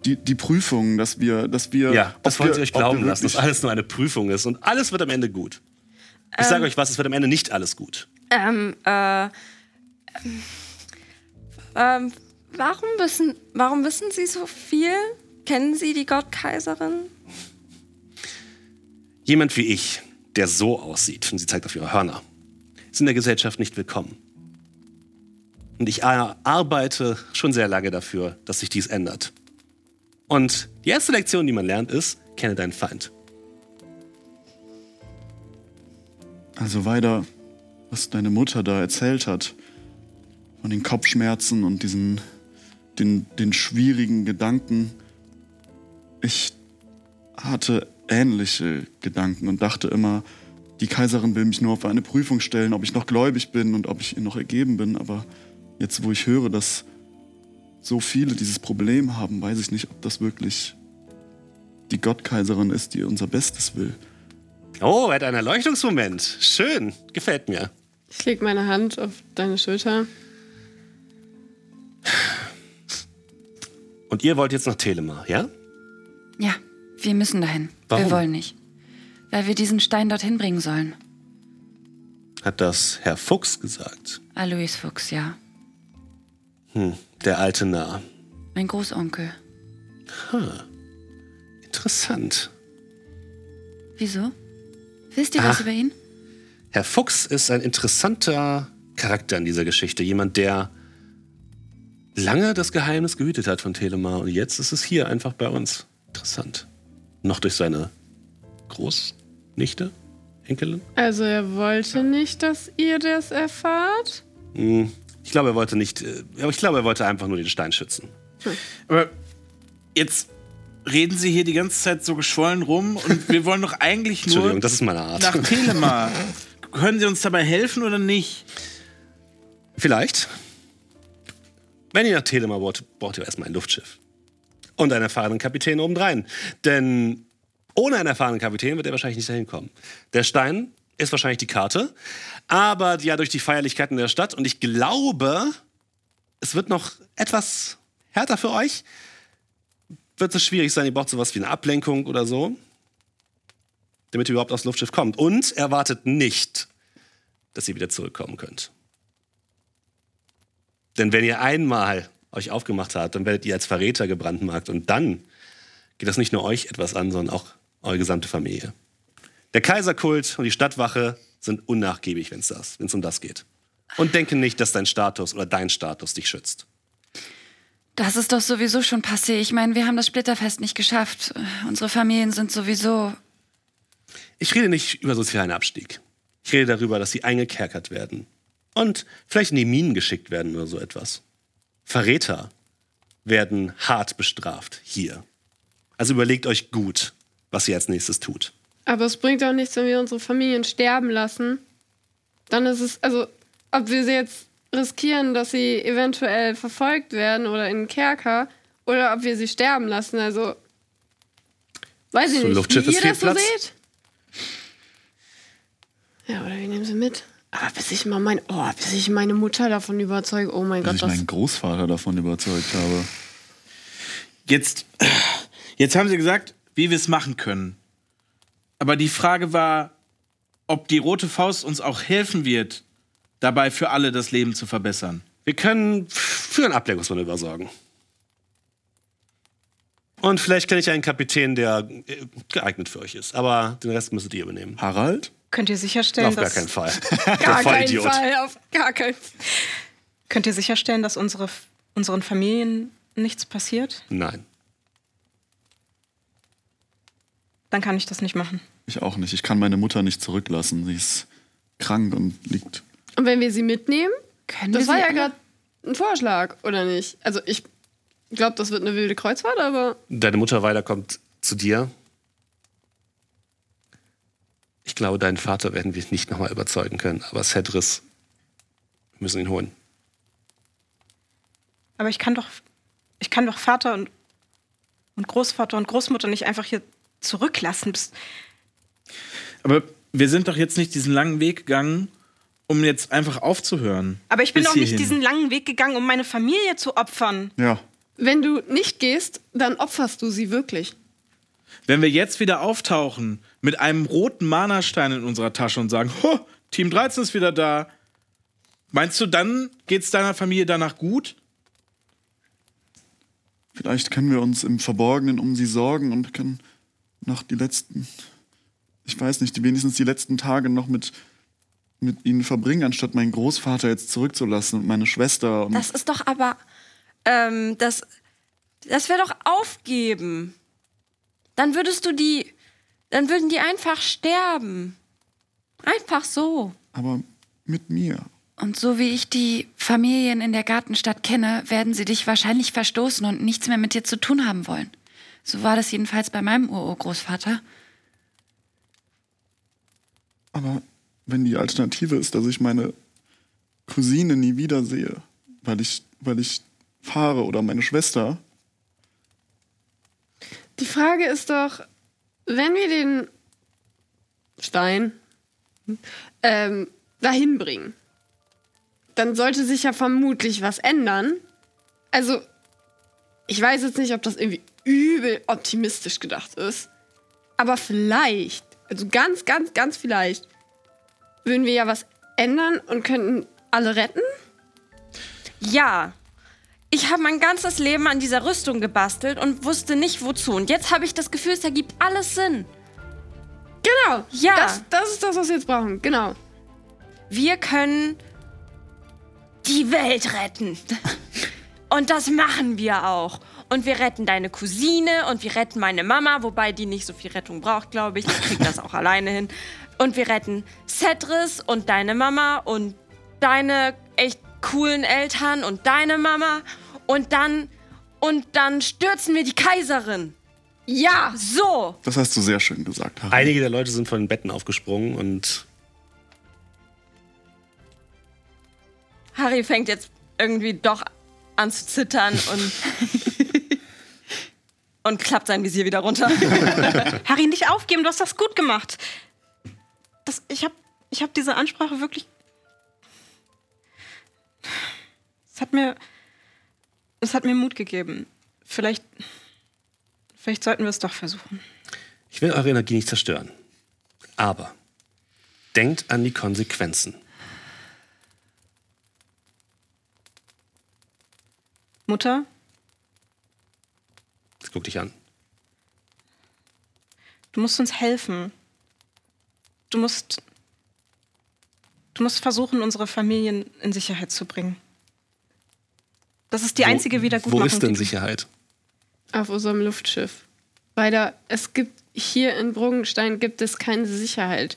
die, die Prüfung, dass wir, dass wir. Ja, das wir- sie euch glauben lassen, dass alles nur eine Prüfung ist und alles wird am Ende gut. Ich sage euch was, es wird am Ende nicht alles gut. Ähm, äh, ähm, warum wissen, warum wissen Sie so viel? Kennen Sie die Gottkaiserin? Jemand wie ich, der so aussieht, und sie zeigt auf ihre Hörner, ist in der Gesellschaft nicht willkommen. Und ich ar- arbeite schon sehr lange dafür, dass sich dies ändert. Und die erste Lektion, die man lernt, ist, kenne deinen Feind. Also weiter, was deine Mutter da erzählt hat, von den Kopfschmerzen und diesen, den, den schwierigen Gedanken. Ich hatte ähnliche Gedanken und dachte immer, die Kaiserin will mich nur auf eine Prüfung stellen, ob ich noch gläubig bin und ob ich ihr noch ergeben bin. Aber jetzt, wo ich höre, dass so viele dieses Problem haben, weiß ich nicht, ob das wirklich die Gottkaiserin ist, die unser Bestes will. Oh, er hat einen Erleuchtungsmoment. Schön, gefällt mir. Ich leg meine Hand auf deine Schulter. Und ihr wollt jetzt nach Telemar, ja? Ja, wir müssen dahin. Warum? Wir wollen nicht. Weil wir diesen Stein dorthin bringen sollen. Hat das Herr Fuchs gesagt. Alois Fuchs, ja. Hm, der alte Narr. Mein Großonkel. Interessant. Wieso? Wisst ihr was Ah. über ihn? Herr Fuchs ist ein interessanter Charakter in dieser Geschichte. Jemand, der lange das Geheimnis gehütet hat von Telemar und jetzt ist es hier einfach bei uns. Interessant. Noch durch seine Großnichte, Enkelin? Also er wollte nicht, dass ihr das erfahrt. Hm, Ich glaube, er wollte nicht, äh, aber ich glaube, er wollte einfach nur den Stein schützen. Aber jetzt reden Sie hier die ganze Zeit so geschwollen rum und wir wollen doch eigentlich nur Entschuldigung, das ist meine Art. nach Telemar. Können Sie uns dabei helfen oder nicht? Vielleicht. Wenn ihr nach Telemar wollt, braucht ihr erstmal ein Luftschiff. Und einen erfahrenen Kapitän obendrein. Denn ohne einen erfahrenen Kapitän wird er wahrscheinlich nicht dahin kommen. Der Stein ist wahrscheinlich die Karte, aber ja durch die Feierlichkeiten der Stadt. Und ich glaube, es wird noch etwas härter für euch. Wird es schwierig sein, ihr braucht sowas wie eine Ablenkung oder so, damit ihr überhaupt aufs Luftschiff kommt. Und erwartet nicht, dass ihr wieder zurückkommen könnt. Denn wenn ihr einmal euch aufgemacht habt, dann werdet ihr als Verräter gebrandmarkt und dann geht das nicht nur euch etwas an, sondern auch eure gesamte Familie. Der Kaiserkult und die Stadtwache sind unnachgiebig, wenn es um das geht. Und denken nicht, dass dein Status oder dein Status dich schützt. Das ist doch sowieso schon passé. Ich meine, wir haben das Splitterfest nicht geschafft. Unsere Familien sind sowieso. Ich rede nicht über sozialen Abstieg. Ich rede darüber, dass sie eingekerkert werden. Und vielleicht in die Minen geschickt werden oder so etwas. Verräter werden hart bestraft hier. Also überlegt euch gut, was ihr als nächstes tut. Aber es bringt auch nichts, wenn wir unsere Familien sterben lassen. Dann ist es, also, ob wir sie jetzt riskieren, dass sie eventuell verfolgt werden oder in den Kerker, oder ob wir sie sterben lassen. Also, weiß ich So nicht, Luftschiff wie ist ihr das so Platz. seht. Ja, oder wir nehmen sie mit. Aber bis ich mal mein, oh, bis ich meine Mutter davon überzeuge, oh mein Bis Gott, ich das meinen Großvater davon überzeugt habe. Jetzt, jetzt haben Sie gesagt, wie wir es machen können. Aber die Frage war, ob die rote Faust uns auch helfen wird, dabei für alle das Leben zu verbessern. Wir können für ein Ablenkungsmanöver sorgen. Und vielleicht kenne ich einen Kapitän, der äh, geeignet für euch ist. Aber den Rest müsstet ihr übernehmen. Harald? Könnt ihr sicherstellen, Auf gar dass keinen Fall. gar Der keinen. Fall, auf gar keinen Fall. könnt ihr sicherstellen, dass unsere, unseren Familien nichts passiert? Nein. Dann kann ich das nicht machen. Ich auch nicht. Ich kann meine Mutter nicht zurücklassen. Sie ist krank und liegt. Und wenn wir sie mitnehmen, Können das wir war sie ja gerade ein Vorschlag, oder nicht? Also ich glaube, das wird eine wilde Kreuzfahrt, aber Deine Mutter weiter kommt zu dir. Ich glaube, deinen Vater werden wir nicht nochmal überzeugen können. Aber Cedris, wir müssen ihn holen. Aber ich kann doch, ich kann doch Vater und, und Großvater und Großmutter nicht einfach hier zurücklassen. Bis- Aber wir sind doch jetzt nicht diesen langen Weg gegangen, um jetzt einfach aufzuhören. Aber ich bin doch nicht diesen langen Weg gegangen, um meine Familie zu opfern. Ja. wenn du nicht gehst, dann opferst du sie wirklich. Wenn wir jetzt wieder auftauchen mit einem roten Mana-Stein in unserer Tasche und sagen, ho, Team 13 ist wieder da, meinst du, dann geht's deiner Familie danach gut? Vielleicht können wir uns im Verborgenen um sie sorgen und können noch die letzten, ich weiß nicht, wenigstens die letzten Tage noch mit, mit ihnen verbringen, anstatt meinen Großvater jetzt zurückzulassen und meine Schwester. Und Das ist doch aber, ähm, das, das wäre doch aufgeben. Dann würdest du die, dann würden die einfach sterben. Einfach so. aber mit mir. Und so wie ich die Familien in der Gartenstadt kenne, werden sie dich wahrscheinlich verstoßen und nichts mehr mit dir zu tun haben wollen. So war das jedenfalls bei meinem Urgroßvater. Aber wenn die Alternative ist, dass ich meine Cousine nie wiedersehe, weil ich, weil ich fahre oder meine Schwester, Die Frage ist doch, wenn wir den Stein ähm, dahin bringen, dann sollte sich ja vermutlich was ändern. Also, ich weiß jetzt nicht, ob das irgendwie übel optimistisch gedacht ist. Aber vielleicht, also ganz, ganz, ganz vielleicht, würden wir ja was ändern und könnten alle retten. Ja. Ich habe mein ganzes Leben an dieser Rüstung gebastelt und wusste nicht wozu. Und jetzt habe ich das Gefühl, es ergibt alles Sinn. Genau. Ja. Das, das ist das, was wir jetzt brauchen. Genau. Wir können die Welt retten. Und das machen wir auch. Und wir retten deine Cousine und wir retten meine Mama, wobei die nicht so viel Rettung braucht, glaube ich. Die kriegt das auch alleine hin. Und wir retten Cedris und deine Mama und deine echt coolen Eltern und deine Mama. Und dann, und dann stürzen wir die Kaiserin. Ja. So. Das hast du sehr schön gesagt, Harry. Einige der Leute sind von den Betten aufgesprungen und Harry fängt jetzt irgendwie doch an zu zittern und, und klappt sein Visier wieder runter. Harry, nicht aufgeben, du hast das gut gemacht. Das, ich habe ich hab diese Ansprache wirklich. Es hat mir. Es hat mir Mut gegeben. Vielleicht. Vielleicht sollten wir es doch versuchen. ich will eure Energie nicht zerstören. Aber denkt an die Konsequenzen. Mutter, Guck dich an. du musst uns helfen. Du musst. Du musst versuchen, unsere Familien in Sicherheit zu bringen. Das ist die einzige wo, Wiedergutmachung. Wo ist denn Sicherheit? Auf unserem Luftschiff. Weil da, es gibt hier in Bruggenstein gibt es keine Sicherheit.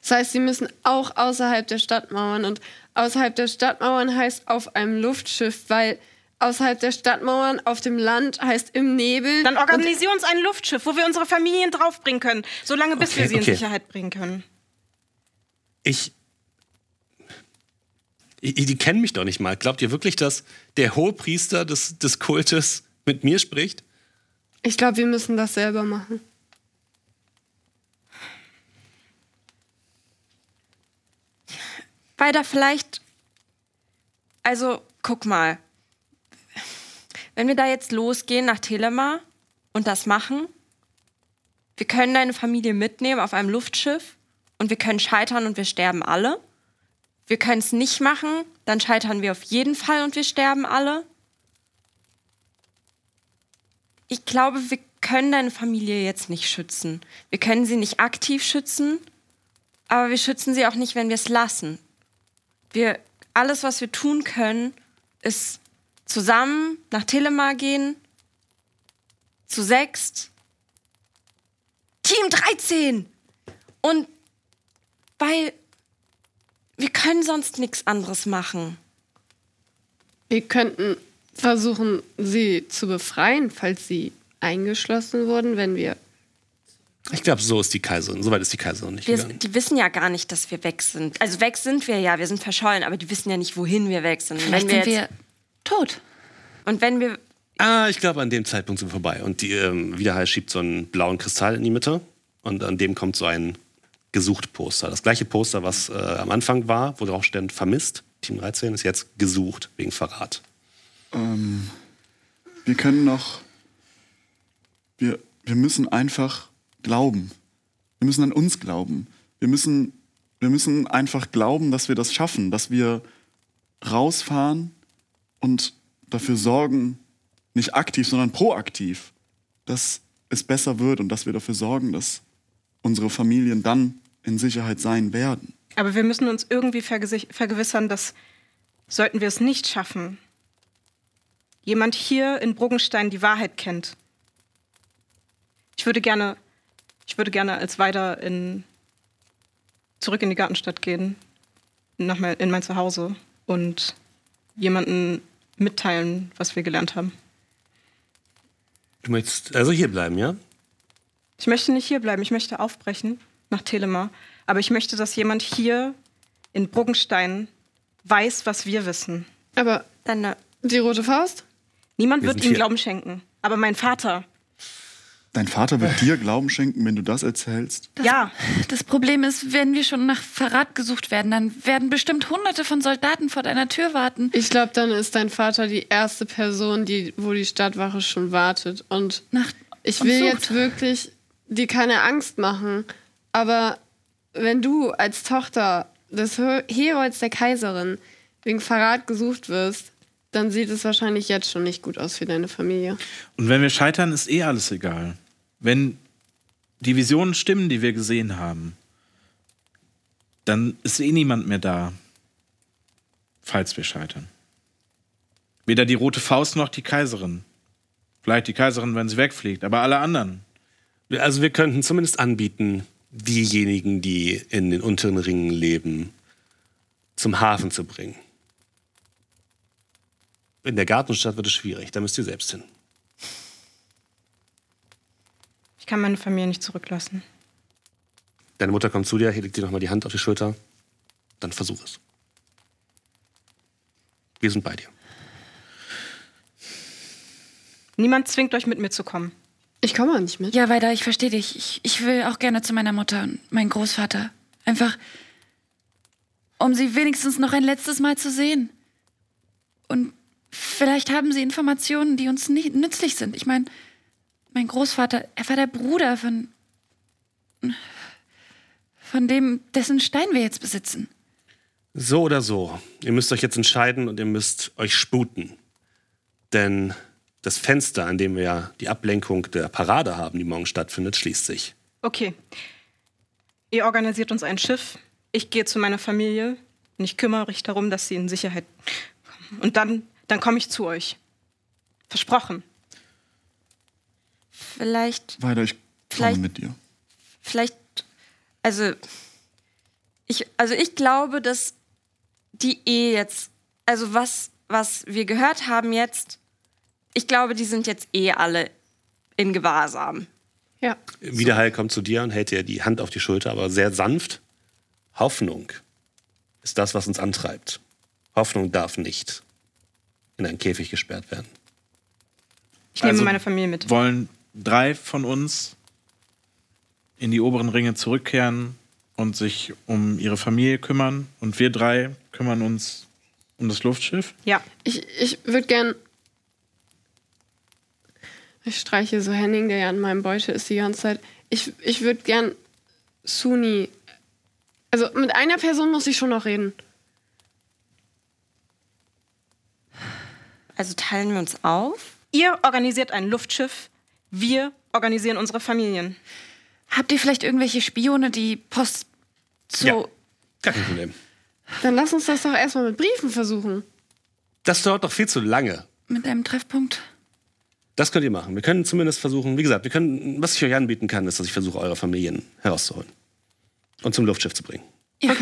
Das heißt, sie müssen auch außerhalb der Stadtmauern und außerhalb der Stadtmauern heißt auf einem Luftschiff, weil außerhalb der Stadtmauern auf dem Land heißt im Nebel. Dann organisier uns ein Luftschiff, wo wir unsere Familien draufbringen können, solange bis Okay, wir sie okay. in Sicherheit bringen können. Ich, ich. Die kennen mich doch nicht mal. Glaubt ihr wirklich, dass der Hohepriester des, des Kultes mit mir spricht? Ich glaube, wir müssen das selber machen. Weiter vielleicht. Also, guck mal. Wenn wir da jetzt losgehen nach Telema und das machen, wir können deine Familie mitnehmen auf einem Luftschiff und wir können scheitern und wir sterben alle. Wir können es nicht machen, dann scheitern wir auf jeden Fall und wir sterben alle. Ich glaube, wir können deine Familie jetzt nicht schützen. Wir können sie nicht aktiv schützen, aber wir schützen sie auch nicht, wenn wir es lassen. Wir, alles, was wir tun können, ist zusammen nach Telemar gehen, zu sechst, Team 13! Und weil wir können sonst nichts anderes machen. Wir könnten versuchen, sie zu befreien, falls sie eingeschlossen wurden, wenn wir. Ich glaube, so ist die Kaiserin. Soweit ist die Kaiserin nicht Wir, gegangen. die wissen ja gar nicht, dass wir weg sind. Also weg sind wir ja, wir sind verschollen, aber die wissen ja nicht, wohin wir weg sind. Vielleicht wenn wir sind jetzt, wir tot. und wenn wir Ah, ich glaube, an dem Zeitpunkt sind wir vorbei. Und die ähm, Wiederhall schiebt so einen blauen Kristall in die Mitte. Und an dem kommt so ein gesucht Poster. Das gleiche Poster, was äh, am Anfang war, wo drauf stand vermisst. Team 13 ist jetzt gesucht wegen Verrat. Ähm, wir können noch. Wir, wir müssen einfach glauben. Wir müssen an uns glauben. Wir müssen, wir müssen einfach glauben, dass wir das schaffen, dass wir rausfahren und dafür sorgen, nicht aktiv, sondern proaktiv, dass es besser wird und dass wir dafür sorgen, dass unsere Familien dann in Sicherheit sein werden. Aber wir müssen uns irgendwie vergewissern, dass, sollten wir es nicht schaffen, jemand hier in Bruggenstein die Wahrheit kennt. Ich würde gerne, ich würde gerne als weiter in, zurück in die Gartenstadt gehen, nach in mein Zuhause und jemanden mitteilen, was wir gelernt haben. Du möchtest also hier bleiben, ja? Ich möchte nicht hier bleiben, ich möchte aufbrechen nach Telemar. Aber ich möchte, dass jemand hier in Bruggenstein weiß, was wir wissen. Aber dann äh, die rote Faust? Niemand Wir wird ihm hier. Glauben schenken. Aber mein Vater, Dein Vater wird dir Glauben schenken, wenn du das erzählst? ja, Das Problem ist, wenn wir schon nach Verrat gesucht werden, dann werden bestimmt hunderte von Soldaten vor deiner Tür warten. Ich glaube, dann ist dein Vater die erste Person, die, wo die Stadtwache schon wartet. Und Nach ich und will sucht. jetzt wirklich dir keine Angst machen. Aber wenn du als Tochter des He- Herolds der Kaiserin wegen Verrat gesucht wirst, dann sieht es wahrscheinlich jetzt schon nicht gut aus für deine Familie. Und wenn wir scheitern, ist eh alles egal. Wenn die Visionen stimmen, die wir gesehen haben, dann ist eh niemand mehr da, falls wir scheitern. Weder die Rote Faust noch die Kaiserin. Vielleicht die Kaiserin, wenn sie wegfliegt, aber alle anderen. Also wir könnten zumindest anbieten, diejenigen, die in den unteren Ringen leben, zum Hafen zu bringen. In der Gartenstadt wird es schwierig, da müsst ihr selbst hin. ich kann meine Familie nicht zurücklassen. Deine Mutter kommt zu dir, legt dir nochmal die Hand auf die Schulter. Dann versuch es. Wir sind bei dir. Niemand zwingt euch mit mir zu kommen. Ich komme auch nicht mit. Ja, weiter, ich verstehe dich. Ich, ich will auch gerne zu meiner Mutter und meinem Großvater. Einfach, um sie wenigstens noch ein letztes Mal zu sehen. Und vielleicht haben sie Informationen, die uns nicht nützlich sind. Ich meine, mein Großvater, er war der Bruder von. von dem, dessen Stein wir jetzt besitzen. So oder so, ihr müsst euch jetzt entscheiden und ihr müsst euch sputen. Denn das Fenster, an dem wir ja die Ablenkung der Parade haben, die morgen stattfindet, schließt sich. Okay. Ihr organisiert uns ein Schiff. Ich gehe zu meiner Familie und ich kümmere mich darum, dass sie in Sicherheit kommen. Und dann, dann komme ich zu euch. Versprochen. Vielleicht, Weiter, ich komme Vielleicht- mit dir. vielleicht, also ich, also ich glaube, dass die eh jetzt, also was, was wir gehört haben jetzt, ich glaube, die sind jetzt eh alle in Gewahrsam. Ja. Wiederhall kommt zu dir und hält dir die Hand auf die Schulter, aber sehr sanft. Hoffnung ist das, was uns antreibt. Hoffnung darf nicht in einen Käfig gesperrt werden. Ich nehme Also- meine Familie mit. Wollen drei von uns in die oberen Ringe zurückkehren und sich um ihre Familie kümmern und wir drei kümmern uns um das Luftschiff? Ja. Ich, ich würde gern. Ich streiche so Henning, der ja an meinem Beutel ist die ganze Zeit. Ich, ich würde gern Suni. Also mit einer Person muss ich schon noch reden. Also teilen wir uns auf. Ihr organisiert ein Luftschiff. Wir organisieren unsere Familien. Habt ihr vielleicht irgendwelche Spione, die Post zu. Ja. Gar kein Problem. Dann lass uns das doch erstmal mit Briefen versuchen. Das dauert doch viel zu lange. mit einem Treffpunkt? Das könnt ihr machen. Wir können zumindest versuchen, wie gesagt, wir können, was ich euch anbieten kann, ist, dass ich versuche, eure Familien herauszuholen. Und zum Luftschiff zu bringen. Ja.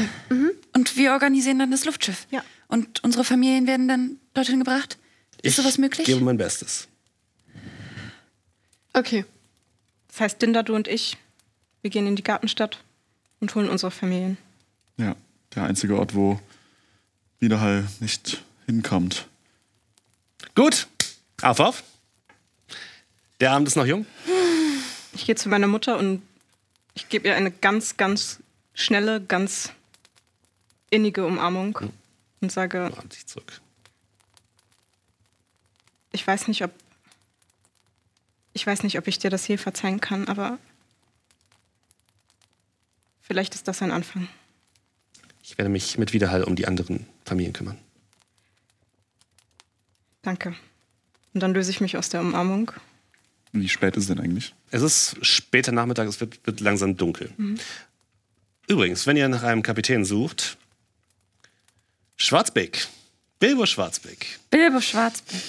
Und wir organisieren dann das Luftschiff. Ja. Und unsere Familien werden dann dorthin gebracht? Ist sowas möglich? Ich gebe mein Bestes. Okay. Das heißt, Dinda, du und ich, wir gehen in die Gartenstadt und holen unsere Familien. Ja, der einzige Ort, wo Widerhall nicht hinkommt. Gut. Auf, auf. Der Abend ist noch jung. Ich gehe zu meiner Mutter und ich gebe ihr eine ganz, ganz schnelle, ganz innige Umarmung und sage, Umarmt sich zurück. Ich weiß nicht, ob ich weiß nicht, ob ich dir das je verzeihen kann, aber vielleicht ist das ein Anfang. Ich werde mich mit Widerhall um die anderen Familien kümmern. Danke. Und dann löse ich mich aus der Umarmung. Wie spät ist es denn eigentlich? Es ist später Nachmittag, es wird, wird langsam dunkel. Übrigens, wenn ihr nach einem Kapitän sucht, Schwarzbeck. Bilbo Schwarzbeck. Bilbo Schwarzbeck.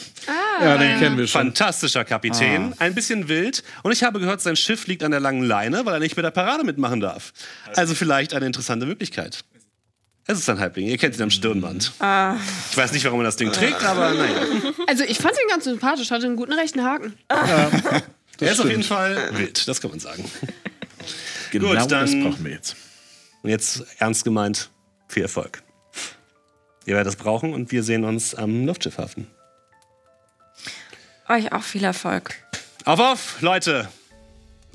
Ja, den kennen wir schon. Fantastischer Kapitän, ein bisschen wild. Und ich habe gehört, sein Schiff liegt an der langen Leine, weil er nicht mit der Parade mitmachen darf. Also vielleicht eine interessante Möglichkeit. Es ist ein Halbling, ihr kennt ihn am Stirnband. Ich weiß nicht, warum er das Ding trägt, aber naja. Also ich fand ihn ganz sympathisch, hatte einen guten rechten Haken. Er ist auf stimmt. jeden Fall wild, das kann man sagen. Genau Gut, das dann- brauchen wir jetzt. Und jetzt ernst gemeint, viel Erfolg. Ihr werdet es brauchen und wir sehen uns am Luftschiffhafen. Euch auch viel Erfolg. Auf, auf, Leute!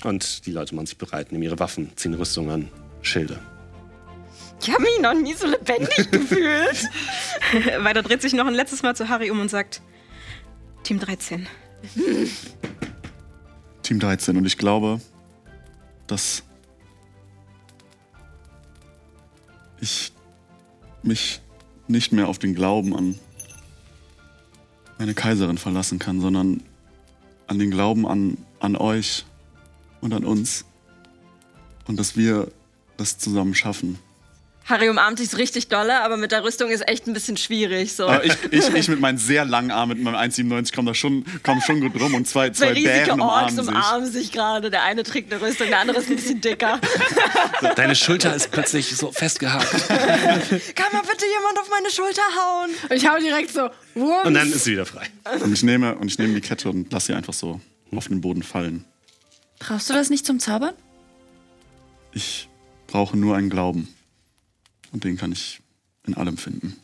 Und die Leute machen sich bereit, nehmen ihre Waffen, ziehen Rüstung an, Schilde. Ich habe mich noch nie so lebendig gefühlt. Weiter dreht sich noch ein letztes Mal zu Harry um und sagt: Team 13. Team 13 und ich glaube, dass ich mich nicht mehr auf den Glauben an meine Kaiserin verlassen kann, sondern an den Glauben an, an euch und an uns und dass wir das zusammen schaffen. Harry umarmt dich so richtig dolle, aber mit der Rüstung ist echt ein bisschen schwierig. So. Aber ich, ich, ich mit meinen sehr langen Armen, mit meinem 1,97 komme da schon, komm schon gut rum und zwei, zwei Zwei riesige Bären Orks umarmen sich. umarmen sich gerade. Der eine trägt eine Rüstung, der andere ist ein bisschen dicker. Deine Schulter ist plötzlich so festgehakt. Kann mal bitte jemand auf meine Schulter hauen? Und ich hau direkt so, Wurms. Und dann ist sie wieder frei. Und ich nehme, und ich nehme die Kette und lasse sie einfach so auf den Boden fallen. Brauchst du das nicht zum Zaubern? Ich brauche nur einen Glauben. Und den kann ich in allem finden.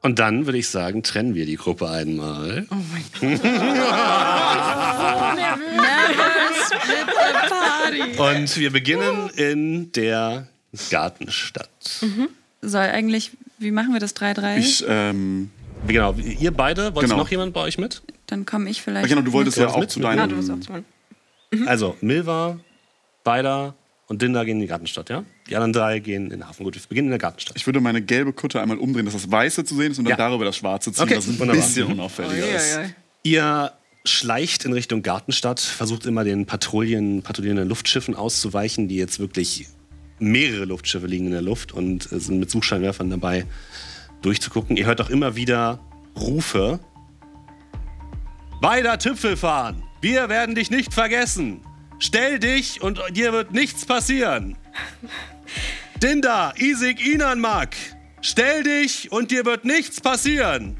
Und dann würde ich sagen, trennen wir die Gruppe einmal. Und wir beginnen in der Gartenstadt. Soll eigentlich, wie machen wir das 3-3? Ich, ähm, Genau, ihr beide, wollt Genau. noch jemand bei euch mit? Dann komme ich vielleicht. ach genau, du wolltest Du ja auch mit- zu mit- deinem. Ja, du auch zu meinen. Also, Milva, Beider und Dinda gehen in die Gartenstadt, ja? Die anderen drei gehen in den Hafen. Gut, wir beginnen in der Gartenstadt. Ich würde meine gelbe Kutte einmal umdrehen, dass das Weiße zu sehen ist und dann Ja. darüber das Schwarze ziehen, Okay, dass es ein wunderbar. bisschen unauffälliger ist. Ihr schleicht in Richtung Gartenstadt, versucht immer den Patrouillen, patrouillierenden Luftschiffen auszuweichen, die jetzt wirklich mehrere Luftschiffe liegen in der Luft und sind mit Suchscheinwerfern dabei durchzugucken. Ihr hört auch immer wieder Rufe. Weiter Tüpfel fahren! Wir werden dich nicht vergessen! Stell dich und dir wird nichts passieren! Dinda, Isik, Inanmak! Stell dich und dir wird nichts passieren!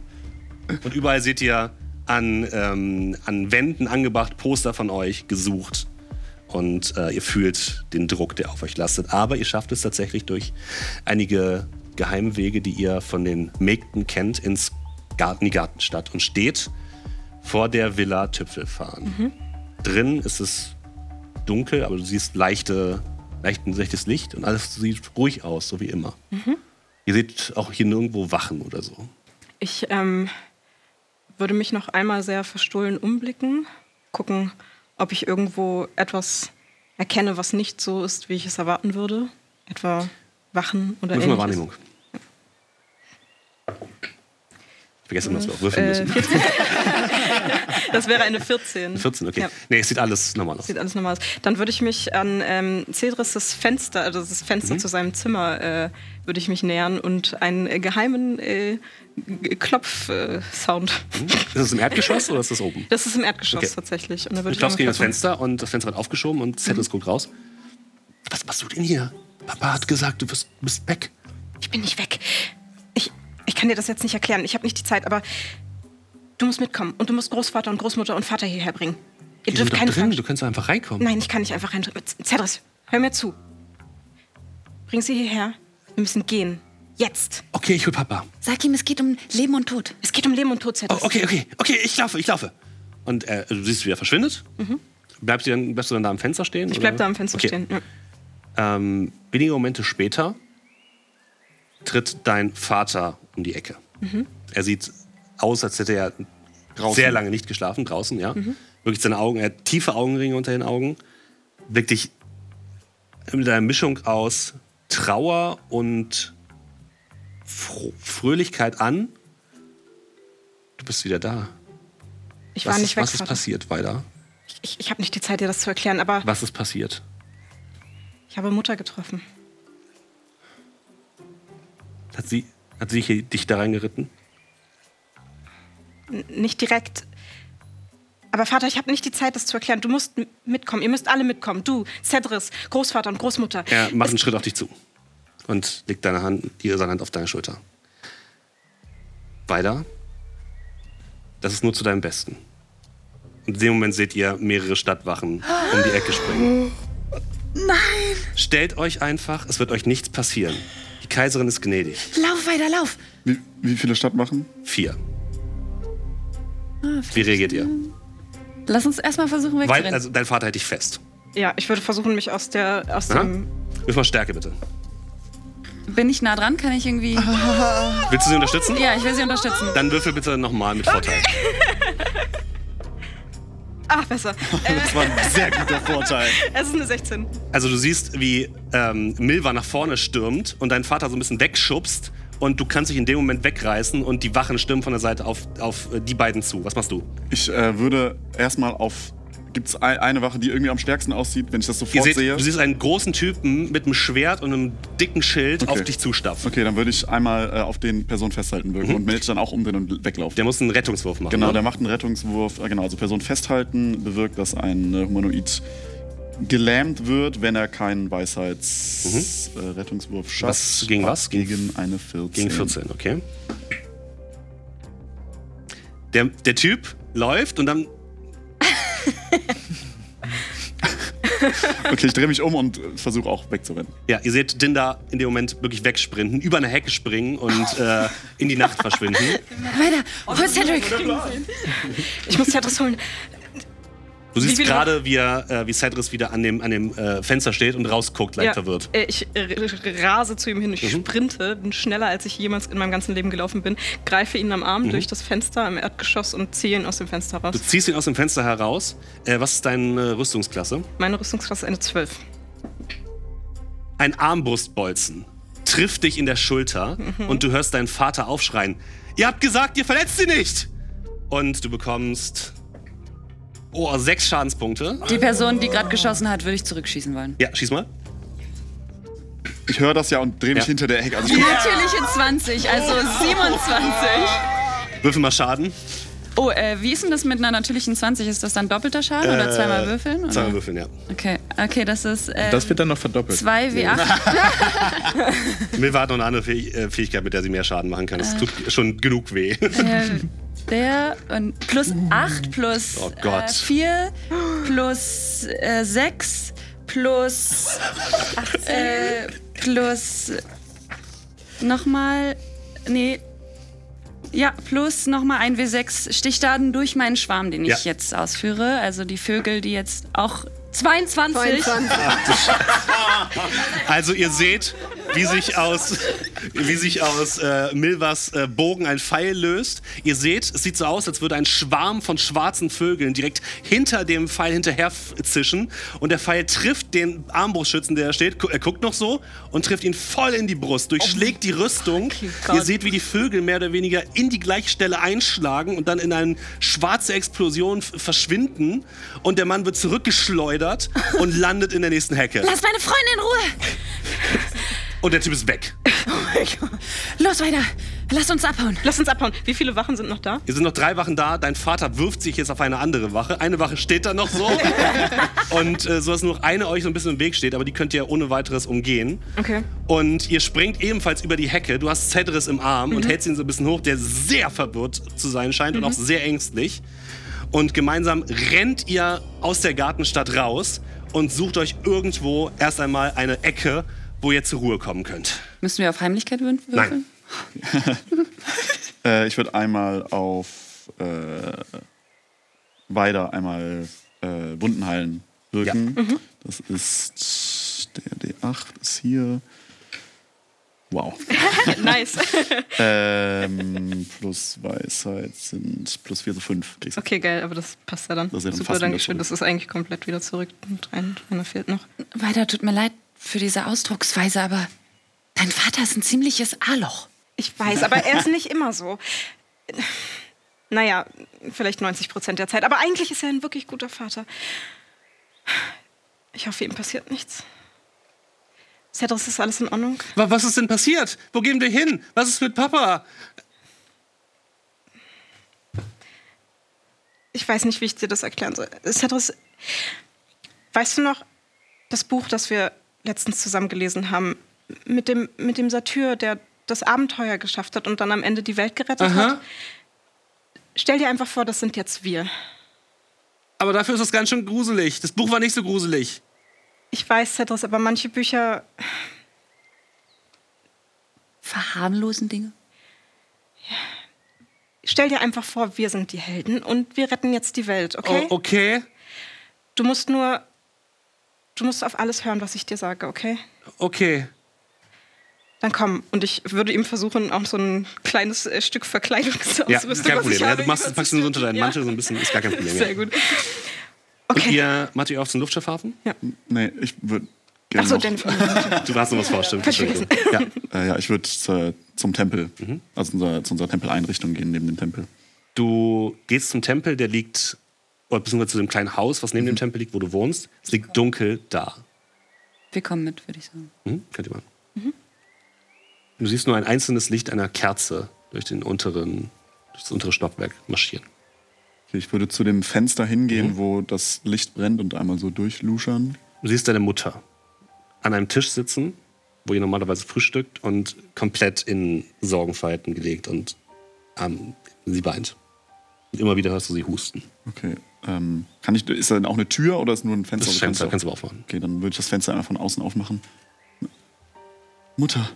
Und überall seht ihr an, ähm, an Wänden angebracht Poster von euch gesucht. Und äh, ihr fühlt den Druck, der auf euch lastet. Aber ihr schafft es tatsächlich durch einige Geheimwege, die ihr von den Mägden kennt, ins Garten, die Gartenstadt und steht vor der Villa Tüpfelfahren. Drin ist es dunkel, aber du siehst leichte, leicht, ein leichtes Licht und alles sieht ruhig aus, so wie immer. Ihr seht auch hier nirgendwo Wachen oder so. Ich ähm, würde mich noch einmal sehr verstohlen umblicken, gucken, ob ich irgendwo etwas erkenne, was nicht so ist, wie ich es erwarten würde. Etwa Wachen oder Würfel mal. Wahrnehmung. Ich vergesse immer, dass wir auch würfeln Äh, müssen. 14. das wäre eine 14. 14, okay. Ja. Nee, es sieht alles normal aus. Sieht alles normal aus. Dann würde ich mich an ähm, Cedris' Fenster, also das Mhm. Fenster zu seinem Zimmer, äh, würde ich mich nähern und einen äh, geheimen äh, Klopf-Sound. Ist das im Erdgeschoss oder ist das oben? Das ist im Erdgeschoss Okay. tatsächlich. Und da Du würde ich klopfst gegen das. Fenster und das Fenster wird aufgeschoben und Zettel guckt raus. Was machst du denn hier? Papa hat gesagt, du bist, bist weg. Ich bin nicht weg. Ich, ich kann dir das jetzt nicht erklären. Ich habe nicht die Zeit, aber du musst mitkommen und du musst Großvater und Großmutter und Vater hierher bringen. Ihr Die dürft keine drin, Fragen. du kannst einfach reinkommen. Nein, ich kann nicht einfach rein. Cedris, hör mir zu. Bring sie hierher. Wir müssen gehen. Jetzt. Okay, ich hol Papa. Sag ihm, es geht um Leben und Tod. Es geht um Leben und Tod, Oh, Cedris. okay, okay, okay, ich laufe, ich laufe. Und äh, du siehst, wie er verschwindet. Bleibst, du dann, bleibst du dann da am Fenster stehen? Ich oder? bleib da am Fenster Okay. stehen. Ja. Ähm, wenige Momente später tritt dein Vater um die Ecke. Er sieht aus, als hätte er sehr lange nicht geschlafen, draußen, ja. Wirklich seine Augen, er hat tiefe Augenringe unter den Augen, blickt dich mit einer Mischung aus Trauer und Fro Fröhlichkeit an. Du bist wieder da. Ich Was, war ist, nicht weg, was ist passiert, Weider? Ich, ich habe nicht die Zeit, dir das zu erklären, aber Was ist passiert? ich habe Mutter getroffen. Hat sie, hat sie hier- dich da reingeritten? Nicht direkt. Aber Vater, ich habe nicht die Zeit, das zu erklären. Du musst mitkommen. Ihr müsst alle mitkommen. Du, Cedris, Großvater und Großmutter. Er macht Es- einen Schritt auf dich zu und legt deine Hand, die, seine Hand auf deine Schulter. Weiter. Das ist nur zu deinem Besten. Und in dem Moment seht ihr mehrere Stadtwachen um die Ecke springen. Nein! Stellt euch einfach, es wird euch nichts passieren. Die Kaiserin ist gnädig. Lauf weiter, lauf. Wie, wie viele Stadtmachen? Vier. Wie reagiert ihr? Lass uns erstmal versuchen Weil, wegzurennen. also dein Vater hält dich fest. Ja, ich würde versuchen, mich aus der aus Aha. dem. Wirf mal Stärke bitte. Bin ich nah dran? Kann ich irgendwie. Willst du sie unterstützen? Ja, ich will sie unterstützen. Dann würfel bitte nochmal mit Vorteil. Ach, besser. Das war ein sehr guter Vorteil. es ist eine 16. Also du siehst, wie ähm, Milva nach vorne stürmt und dein Vater so ein bisschen wegschubst und du kannst dich in dem Moment wegreißen und die Wachen stürmen von der Seite auf, auf äh, die beiden zu. Was machst du? Ich äh, würde erstmal auf. Gibt es eine Wache, die irgendwie am stärksten aussieht, wenn ich das sofort seht, sehe? du siehst einen großen Typen mit einem Schwert und einem dicken Schild Okay. auf dich zustapfen. Okay, dann würde ich einmal äh, auf den Person festhalten wirken und melde dann auch umdrehen und weglaufen. Der muss einen Rettungswurf machen. Genau, ne? der macht einen Rettungswurf. Äh, genau, also Person festhalten bewirkt, dass ein äh, Humanoid gelähmt wird, wenn er keinen Weisheits-Rettungswurf äh, Rettungswurf schafft. Was- gegen was? Gegen eine 14. Gegen 14, okay. Der, der Typ läuft und dann Okay, ich drehe mich um und äh, versuche auch wegzurennen. Ja, ihr seht Dinda in dem Moment wirklich wegsprinten, über eine Hecke springen und äh, in die Nacht verschwinden. Weiter. Wo ist Cedric? Ich muss Tetris holen. Du siehst gerade, wie, er, äh, wie Cedris wieder an dem, an dem äh, Fenster steht und rausguckt, leicht Ja, verwirrt. äh, Ich äh, rase zu ihm hin, ich sprinte, bin schneller, als ich jemals in meinem ganzen Leben gelaufen bin, greife ihn am Arm durch das Fenster im Erdgeschoss und ziehe ihn aus dem Fenster raus. Du ziehst ihn aus dem Fenster heraus. Äh, was ist deine Rüstungsklasse? Meine Rüstungsklasse ist eine 12. Ein Armbrustbolzen trifft dich in der Schulter und du hörst deinen Vater aufschreien. Ihr habt gesagt, ihr verletzt sie nicht! Und du bekommst oh, sechs Schadenspunkte. Die Person, die gerade geschossen hat, würde ich zurückschießen wollen. Ja, schieß mal. Ich höre das ja und drehe mich Ja. hinter der Hecke. Also ich Natürliche 20, also 27. Würfel mal Schaden. Oh, äh, wie ist denn das mit einer natürlichen 20? Ist das dann doppelter Schaden oder Äh, zweimal würfeln? Oder? Zweimal würfeln, ja. Okay, okay, das ist äh, Das wird dann noch verdoppelt. 2 W8. Milva hat noch eine andere Fäh- äh, Fähigkeit, mit der sie mehr Schaden machen kann. Das tut schon genug weh. äh, der und plus 8 plus Oh Gott. Äh, 4 plus äh, 6 plus äh, plus nochmal nee ja, plus nochmal ein W6 Stichdaten durch meinen Schwarm, den ich Ja. jetzt ausführe. Also die Vögel, die jetzt auch 22. 22. Also ihr seht, wie sich aus, wie sich aus äh, Milvas äh, Bogen ein Pfeil löst. Ihr seht, es sieht so aus, als würde ein Schwarm von schwarzen Vögeln direkt hinter dem Pfeil hinterher zischen. Und der Pfeil trifft den Armbrustschützen, der da steht. Gu- Er guckt noch so und trifft ihn voll in die Brust, durchschlägt die Rüstung. ihr seht, wie die Vögel mehr oder weniger in die gleiche Stelle einschlagen und dann in eine schwarze Explosion verschwinden. Und der Mann wird zurückgeschleudert und landet in der nächsten Hecke. Lass meine Freundin in Ruhe! Und der Typ ist weg. Los weiter! Lass uns abhauen! Lass uns abhauen. Wie viele Wachen sind noch da? Hier sind noch drei Wachen da. Dein Vater wirft sich jetzt auf eine andere Wache. Eine Wache steht da noch so. und äh, so dass nur noch eine euch so ein bisschen im Weg steht, aber die könnt ihr ohne weiteres umgehen. Okay. Und ihr springt ebenfalls über die Hecke. Du hast Cedris im Arm und hältst ihn so ein bisschen hoch, der sehr verwirrt zu sein scheint und auch sehr ängstlich. Und gemeinsam rennt ihr aus der Gartenstadt raus und sucht euch irgendwo erst einmal eine Ecke, wo ihr zur Ruhe kommen könnt. Müssen wir auf Heimlichkeit würfeln? Nein. Äh, ich würde einmal auf äh, weiter einmal äh, Wunden heilen wirken. Das ist der D8 ist hier. Wow. nice. ähm, plus Weisheit sind plus 4, so 5. Okay, geil, aber das passt ja dann. Das ist ja Super, danke schön. Das ist eigentlich komplett wieder zurück. Und ein, einer fehlt noch. Weiter, tut mir leid für diese Ausdrucksweise, aber dein Vater ist ein ziemliches A-Loch. Ich weiß, aber er ist nicht immer so. Naja, vielleicht 90 Prozent der Zeit. Aber eigentlich ist er ein wirklich guter Vater. Ich hoffe, ihm passiert nichts. Cedric, ist alles in Ordnung? Wa- Was ist denn passiert? Wo gehen wir hin? Was ist mit Papa? Ich weiß nicht, wie ich dir das erklären soll. Cedric, weißt du noch das Buch, das wir letztens zusammen gelesen haben, mit dem, mit dem Satyr, der das Abenteuer geschafft hat und dann am Ende die Welt gerettet Aha. hat? Stell dir einfach vor, das sind jetzt wir. Aber dafür ist das ganz schön gruselig. Das Buch war nicht so gruselig. Ich weiß, Cedric, aber manche Bücher, Verharmlosen Dinge? stell dir einfach vor, wir sind die Helden und wir retten jetzt die Welt, okay? Oh, okay, Du musst nur, du musst auf alles hören, was ich dir sage, okay? okay. Dann komm. Und ich würde ihm versuchen, auch so ein kleines äh, Stück Verkleidungsausrüstung, Ja, ist kein Problem. Ja, du machst, packst ihn so unter deinen ja. Mantel so ein bisschen, ist gar kein Problem. Sehr Ja. gut. Und Okay. ihr macht ihr auf zum Luftschiffhafen? Nee, ich würde gerne Achso, noch, den. Du hast noch was vorstellen. Ja. äh, ja, ich würde äh, zum Tempel, Mhm. also unser, zu unserer Tempeleinrichtung gehen, neben dem Tempel. Du gehst zum Tempel, der liegt, oder beziehungsweise zu dem kleinen Haus, was neben dem Tempel liegt, wo du wohnst. Es liegt dunkel da. Wir kommen mit, würde ich sagen. Mhm, könnt ihr machen. Du siehst nur ein einzelnes Licht einer Kerze durch, den unteren, durch das untere Stockwerk marschieren. Ich würde zu dem Fenster hingehen, Mhm. wo das Licht brennt und einmal so durchluschern. Du siehst deine Mutter an einem Tisch sitzen, wo ihr normalerweise frühstückt und komplett in Sorgenfalten gelegt und ähm, sie weint. Und immer wieder hörst du sie husten. Okay. Ähm, kann ich, ist da denn auch eine Tür oder ist nur ein Fenster? Das Fenster kannst du aber aufmachen. Okay, dann würde ich das Fenster einmal von außen aufmachen. Mutter,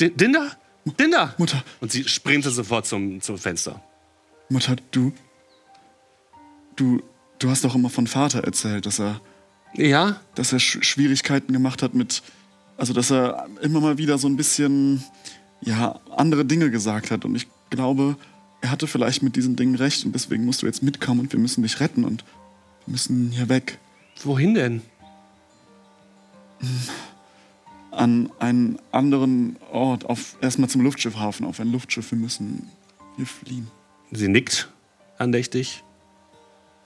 D Dinda? Dinda! Mutter, Und sie sprinte sofort zum, zum Fenster. Mutter, du. Du, du hast doch immer von Vater erzählt, dass er, Ja? dass er Sch Schwierigkeiten gemacht hat mit. Also, dass er immer mal wieder so ein bisschen, ja, andere Dinge gesagt hat. Und ich glaube, er hatte vielleicht mit diesen Dingen recht und deswegen musst du jetzt mitkommen und wir müssen dich retten und wir müssen hier weg. Wohin denn? An einen anderen Ort, auf erstmal zum Luftschiffhafen, auf ein Luftschiff. Wir müssen hier fliehen. Sie nickt andächtig.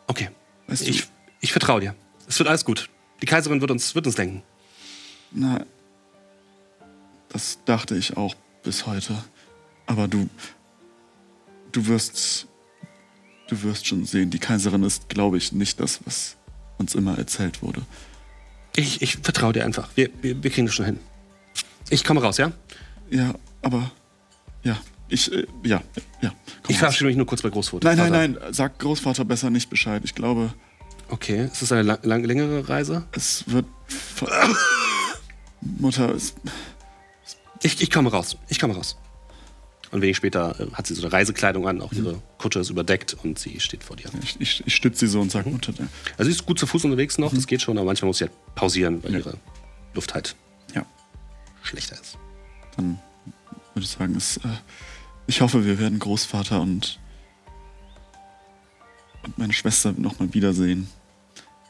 Okay, Weißt du, ich, ich vertraue dir. Es wird alles gut. Die Kaiserin wird uns, wird uns lenken. Na, das dachte ich auch bis heute. Aber du, du wirst, du wirst schon sehen, die Kaiserin ist, glaube ich, nicht das, was uns immer erzählt wurde. Ich, ich vertraue dir einfach. Wir, wir, wir kriegen das schon hin. Ich komme raus, ja? Ja, aber, ja, ich, äh, ja, ja. komm Ich verabschiede mich nur kurz bei Großvater. Nein, nein, nein, sag Großvater besser nicht Bescheid. Ich glaube, Okay, ist das eine lang, lang, längere Reise? es wird. Mutter, es, Ich, ich komme raus. Ich komme raus. Und wenig später äh, hat sie so eine Reisekleidung an, auch ihre Kutsche ist überdeckt und sie steht vor dir. ich, ich, ich stütze sie so und sage, Mutter, äh, Also sie ist gut zu Fuß unterwegs noch, das geht schon, aber manchmal muss sie halt pausieren, weil Ja. ihre Luft halt ja, schlechter ist. dann würde ich sagen, es, äh, ich hoffe, wir werden Großvater und, und meine Schwester nochmal wiedersehen.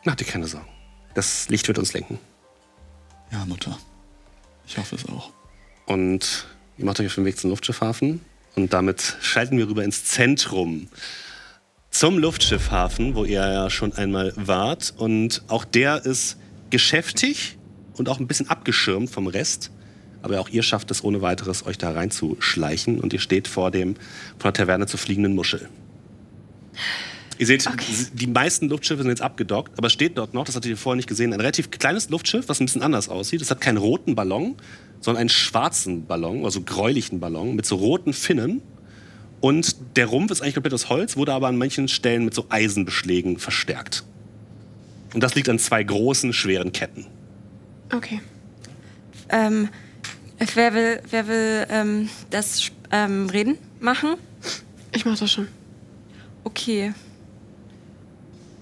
Mach dir keine Sorgen. Das Licht wird uns lenken. Ja, Mutter. Ich hoffe es auch. Und ihr macht euch auf den Weg zum Luftschiffhafen. Und damit schalten wir rüber ins Zentrum. Zum Luftschiffhafen, wo ihr ja schon einmal wart. Und auch der ist geschäftig und auch ein bisschen abgeschirmt vom Rest. Aber auch ihr schafft es ohne weiteres, euch da reinzuschleichen. Und ihr steht vor dem von der Taverne zur fliegenden Muschel. Ihr seht, die meisten Luftschiffe sind jetzt abgedockt, aber es steht dort noch, das hattet ihr vorher nicht gesehen, ein relativ kleines Luftschiff, was ein bisschen anders aussieht. Es hat keinen roten Ballon, sondern einen schwarzen Ballon, also gräulichen Ballon mit so roten Finnen. Und der Rumpf ist eigentlich komplett aus Holz, wurde aber an manchen Stellen mit so Eisenbeschlägen verstärkt. Und das liegt an zwei großen, schweren Ketten. Okay. Ähm, wer will, wer will ähm, das ähm, Reden machen? Ich mach das schon. Okay.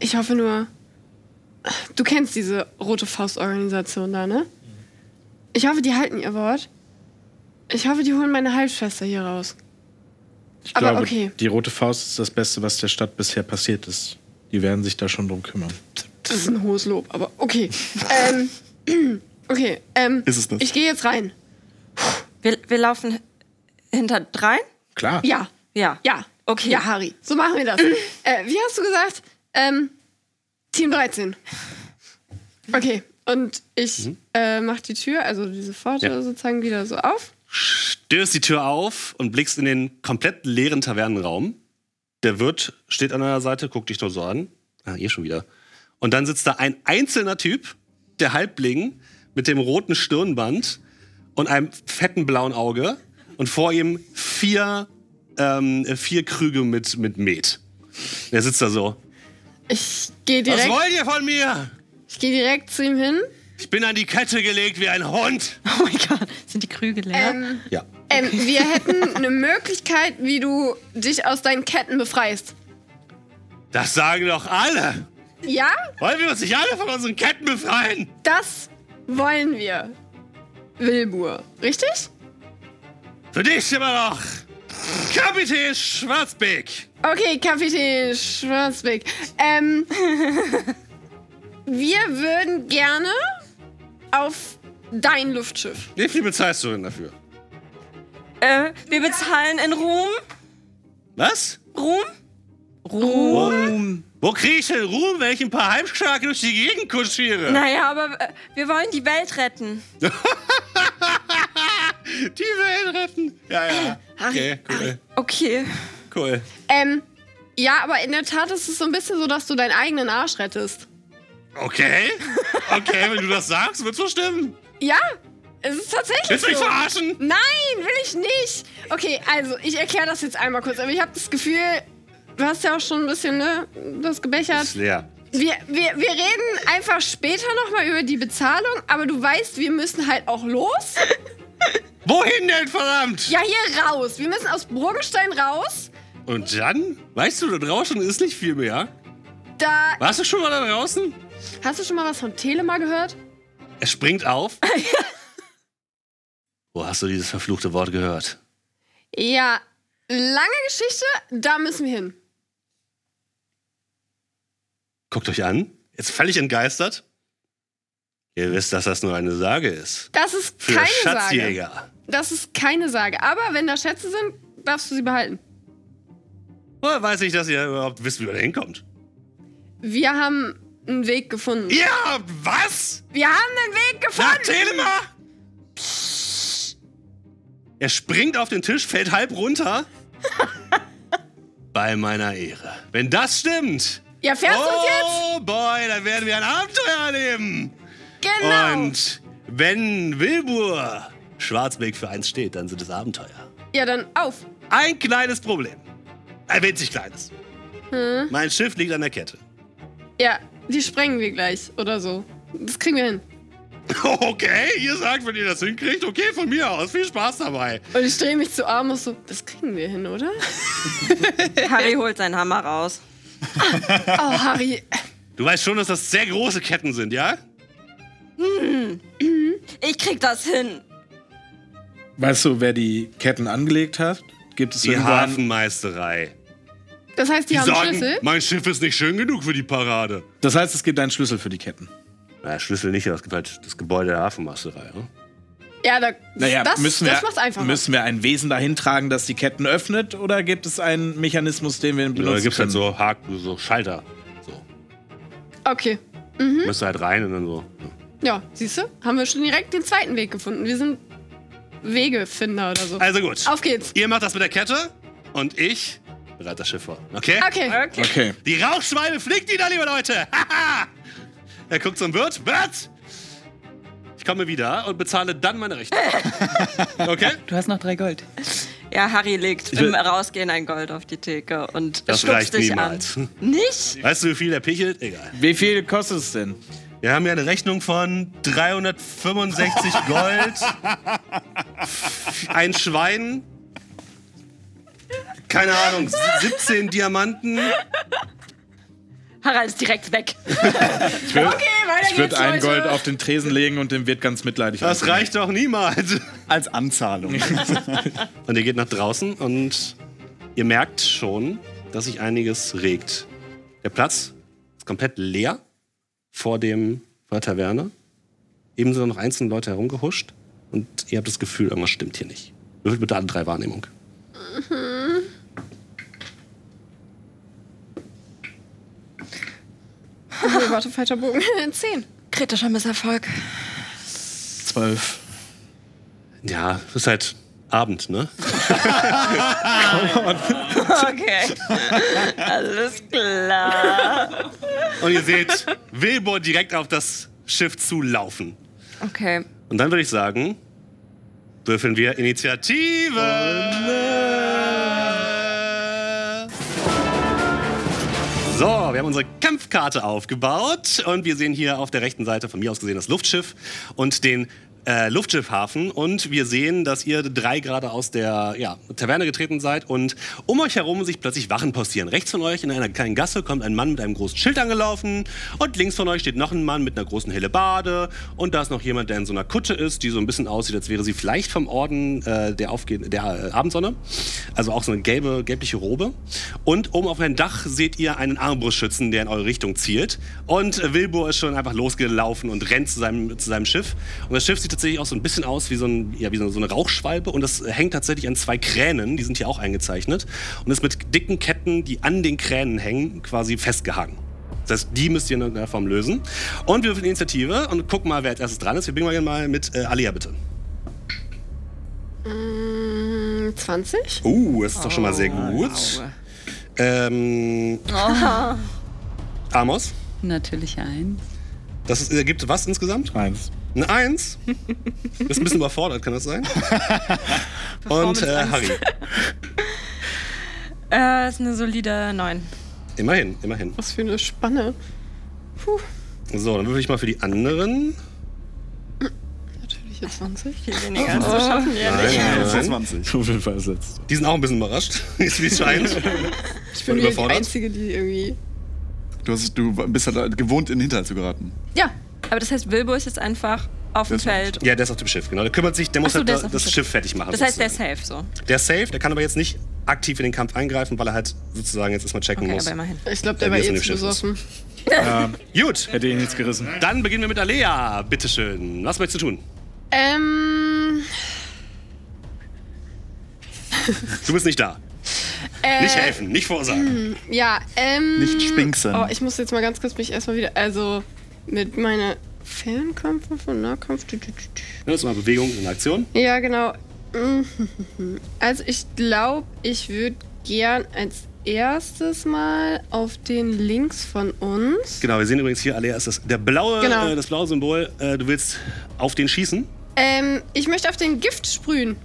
Ich hoffe nur. Du kennst diese Rote Faust-Organisation da, ne? Ich hoffe, die halten ihr Wort. Ich hoffe, die holen meine Halbschwester hier raus. Ich Aber glaube, okay. die Rote Faust ist das Beste, was der Stadt bisher passiert ist. Die werden sich da schon drum kümmern. Das ist ein hohes Lob, aber okay. ähm, okay, ähm, Ist es das? ich gehe jetzt rein. Wir, wir laufen hinterdrein? Klar. Ja, Ja. ja. Okay. Ja, Harry, so machen wir das. äh, wie hast du gesagt? Ähm, Team 13. Okay, und ich äh, mach die Tür, also diese Pforte Ja. sozusagen wieder so auf. Stößt die Tür auf und blickst in den komplett leeren Tavernenraum. Der Wirt steht an deiner Seite, guckt dich nur so an. Ah, ihr schon wieder. Und dann sitzt da ein einzelner Typ, der Halbling, mit dem roten Stirnband und einem fetten blauen Auge. Und vor ihm vier, ähm, vier Krüge mit, mit Met. Der sitzt da so. Ich gehe Was direkt, wollt ihr von mir? ich geh direkt zu ihm hin. Ich bin an die Kette gelegt wie ein Hund. Oh mein Gott. Sind die Krüge leer? Ähm, Ja. Ähm, wir hätten eine Möglichkeit, wie du dich aus deinen Ketten befreist. Das sagen doch alle. Ja, Wollen wir uns nicht alle von unseren Ketten befreien? das wollen wir. Wilbur, richtig? Für dich immer noch. Kapitän Schwarzbeck. Okay, Kapitän Schwarzbeck. Ähm, wir würden gerne auf dein Luftschiff. Wie viel bezahlst du denn dafür? Äh, wir bezahlen in Ruhm. Was? Ruhm? Ruhm. Wo kriege ich denn Ruhm, wenn ich ein paar Halbstarke durch die Gegend kutschiere? Naja, aber äh, wir wollen die Welt retten. Die Welt retten. Ja, ja. Okay, cool. Okay. Cool. Ähm, ja, aber in der Tat ist es so ein bisschen so, dass du deinen eigenen Arsch rettest. Okay. Okay, wenn du das sagst, wird's so stimmen. Ja, es ist tatsächlich Willst du mich so. verarschen? Nein, will ich nicht. Okay, also ich erkläre das jetzt einmal kurz. Aber ich habe das Gefühl, du hast ja auch schon ein bisschen ne, das gebechert. Ist leer. Wir, wir, wir reden einfach später nochmal über die Bezahlung, aber du weißt, wir müssen halt auch los. Wohin denn, verdammt? Ja, hier raus. Wir müssen aus Burgenstein raus. Und dann? Weißt du, da draußen ist nicht viel mehr. Da. Warst du schon mal da draußen? Hast du schon mal was von Telema gehört? Er springt auf. Wo hast du dieses verfluchte Wort gehört? Ja, lange Geschichte, da müssen wir hin. Guckt euch an. Jetzt völlig entgeistert. Ihr wisst, dass das nur eine Sage ist. Das ist Für keine Sage. Schatzjäger. Das ist keine Sage. Aber wenn da Schätze sind, darfst du sie behalten. Woher weiß ich, dass ihr überhaupt wisst, wie man da hinkommt? Wir haben einen Weg gefunden. Ja, was? Wir haben einen Weg Na, gefunden. Telema! Er springt auf den Tisch, fällt halb runter. Bei meiner Ehre. Wenn das stimmt. Ja, fährst du uns jetzt? Oh boy, dann werden wir ein Abenteuer erleben. Genau. Und wenn Wilbur Schwarzbeck für eins steht, dann sind es Abenteuer. Ja, dann auf. Ein kleines Problem. Ein winzig kleines. Hm? Mein Schiff liegt an der Kette. Ja, die sprengen wir gleich oder so. Das kriegen wir hin. Okay, ihr sagt, wenn ihr das hinkriegt, okay, von mir aus. Viel Spaß dabei. Und ich drehe mich zu Amos so, das kriegen wir hin, oder? Harry holt seinen Hammer raus. Oh, Harry. Du weißt schon, dass das sehr große Ketten sind, ja? Ich krieg das hin. Weißt du, wer die Ketten angelegt hat? Gibt es Die Hafenmeisterei. Das heißt, die, Die haben sagen, Schlüssel? mein Schiff ist nicht schön genug für die Parade. Das heißt, es gibt einen Schlüssel für die Ketten. Na, Schlüssel nicht, es gibt halt das Gebäude der Hafenmeisterei. Ne? Ja, da, Naja, das, müssen, wir, das macht's einfacher. müssen wir ein Wesen dahin tragen, das die Ketten öffnet? Oder gibt es einen Mechanismus, den wir benutzen Da gibt es halt so Haken, so Schalter. So. Okay. Müsst ihr halt rein und dann so. Ja, siehst du? Haben wir schon direkt den zweiten Weg gefunden. Wir sind Wegefinder oder so. Also gut. Auf geht's. Ihr macht das mit der Kette und ich bereite das Schiff vor. Okay? Okay. Okay. Die Rauchschweine fliegt wieder, liebe Leute. Haha. er guckt zum Wirt. Wirt! Ich komme wieder und bezahle dann meine Rechnung. Okay? Du hast noch drei Gold. Ja, Harry legt will- im Rausgehen ein Gold auf die Theke und Das stupst reicht dich niemals. an. Nicht? Weißt du, wie viel der pichelt? Egal. Wie viel kostet es denn? Wir haben ja eine Rechnung von 365 Gold. Ein Schwein. Keine Ahnung, 17 Diamanten. Harald ist direkt weg. Ich würde weiter würd geht's, ein. Gold auf den Tresen legen und dem wird ganz mitleidig. Das angucken. reicht doch niemals. Als Anzahlung. Und ihr geht nach draußen und ihr merkt schon, dass sich einiges regt. Der Platz ist komplett leer vor, dem, vor der Taverne. Ebenso sind noch einzelne Leute herumgehuscht. Und ihr habt das Gefühl, irgendwas stimmt hier nicht. Würfelt bitte alle drei Wahrnehmung. Oh, warte, falscher Bogen. Zehn. Kritischer Misserfolg. Zwölf. Ja, es ist halt Abend, ne? Okay. Alles klar. Und ihr seht Wilbur direkt auf das Schiff zulaufen. Okay. Und dann würde ich sagen, würfeln wir Initiative. So, wir haben unsere Kampfkarte aufgebaut und wir sehen hier auf der rechten Seite von mir aus gesehen das Luftschiff und den äh, Luftschiffhafen und wir sehen, dass ihr drei gerade aus der ja, Taverne getreten seid und um euch herum sich plötzlich Wachen postieren. Rechts von euch in einer kleinen Gasse kommt ein Mann mit einem großen Schild angelaufen und links von euch steht noch ein Mann mit einer großen Hellebarde und da ist noch jemand, der in so einer Kutsche ist, die so ein bisschen aussieht, als wäre sie vielleicht vom Orden äh, der, Aufge der äh, Abendsonne. Also auch so eine gelbe, gelbliche Robe. Und oben auf einem Dach seht ihr einen Armbrustschützen, der in eure Richtung zielt. Und Wilbur ist schon einfach losgelaufen und rennt zu seinem, zu seinem Schiff. Und das Schiff sieht tatsächlich auch so ein bisschen aus wie so, ein, ja, wie so, eine Rauchschwalbe und das hängt tatsächlich an zwei Kränen, die sind hier auch eingezeichnet und ist mit dicken Ketten, die an den Kränen hängen, quasi festgehangen. Das heißt, die müsst ihr in irgendeiner Form lösen. Und wir würfeln Initiative und gucken mal, wer als erstes dran ist. Wir beginnen mal mit äh, Alia, bitte. Mm, 20? Uh, das ist doch schon mal sehr gut. Ähm, Amos, Natürlich eins. das ist, ergibt was insgesamt? Eins. Eine Eins. Du bist ein bisschen überfordert, kann das sein? Und äh, Harry. Äh, ist eine solide 9. Immerhin, immerhin. Was für eine Spanne. Puh, So, dann würfel ich mal für die anderen. natürliche 20. Viel weniger als zu schaffen, ja nicht. Nein, nein, nein. 20. Auf jeden Fall ersetzt. Die sind auch ein bisschen überrascht, wie es scheint. Ich bin die überfordert? Einzige, die irgendwie. Du, hast, du bist halt gewohnt, in den Hinterhalt zu geraten. Ja, aber das heißt, Wilbur ist jetzt einfach auf dem Feld. Ja, der ist auf dem Schiff, genau. Der kümmert sich, der muss so, halt der da- das Schiff. Schiff fertig machen. Das heißt, der ist sozusagen. safe so. Der ist safe, der kann aber jetzt nicht aktiv in den Kampf eingreifen, weil er halt sozusagen jetzt erstmal checken Okay, muss. aber immerhin. Ich glaube, der war eh dem zu besoffen. Ähm, Gut, hätte ihn nichts gerissen. dann beginnen wir mit Alea. Bitteschön. Was möchtest du tun? Ähm. Du bist nicht da. Äh, Nicht helfen, nicht vorsagen. Ja, ähm. Nicht spinksen. Oh, ich muss jetzt mal ganz kurz mich erstmal wieder. Also, mit meiner Fernkampf und Nahkampf. Das ist mal Bewegung in Aktion. Ja, genau. Also, ich glaube, ich würde gern als erstes mal auf den links von uns. Genau, wir sehen übrigens hier, das, der blaue, Genau. äh, das blaue Symbol. Äh, du willst auf den schießen. Ähm, ich möchte auf den Gift sprühen.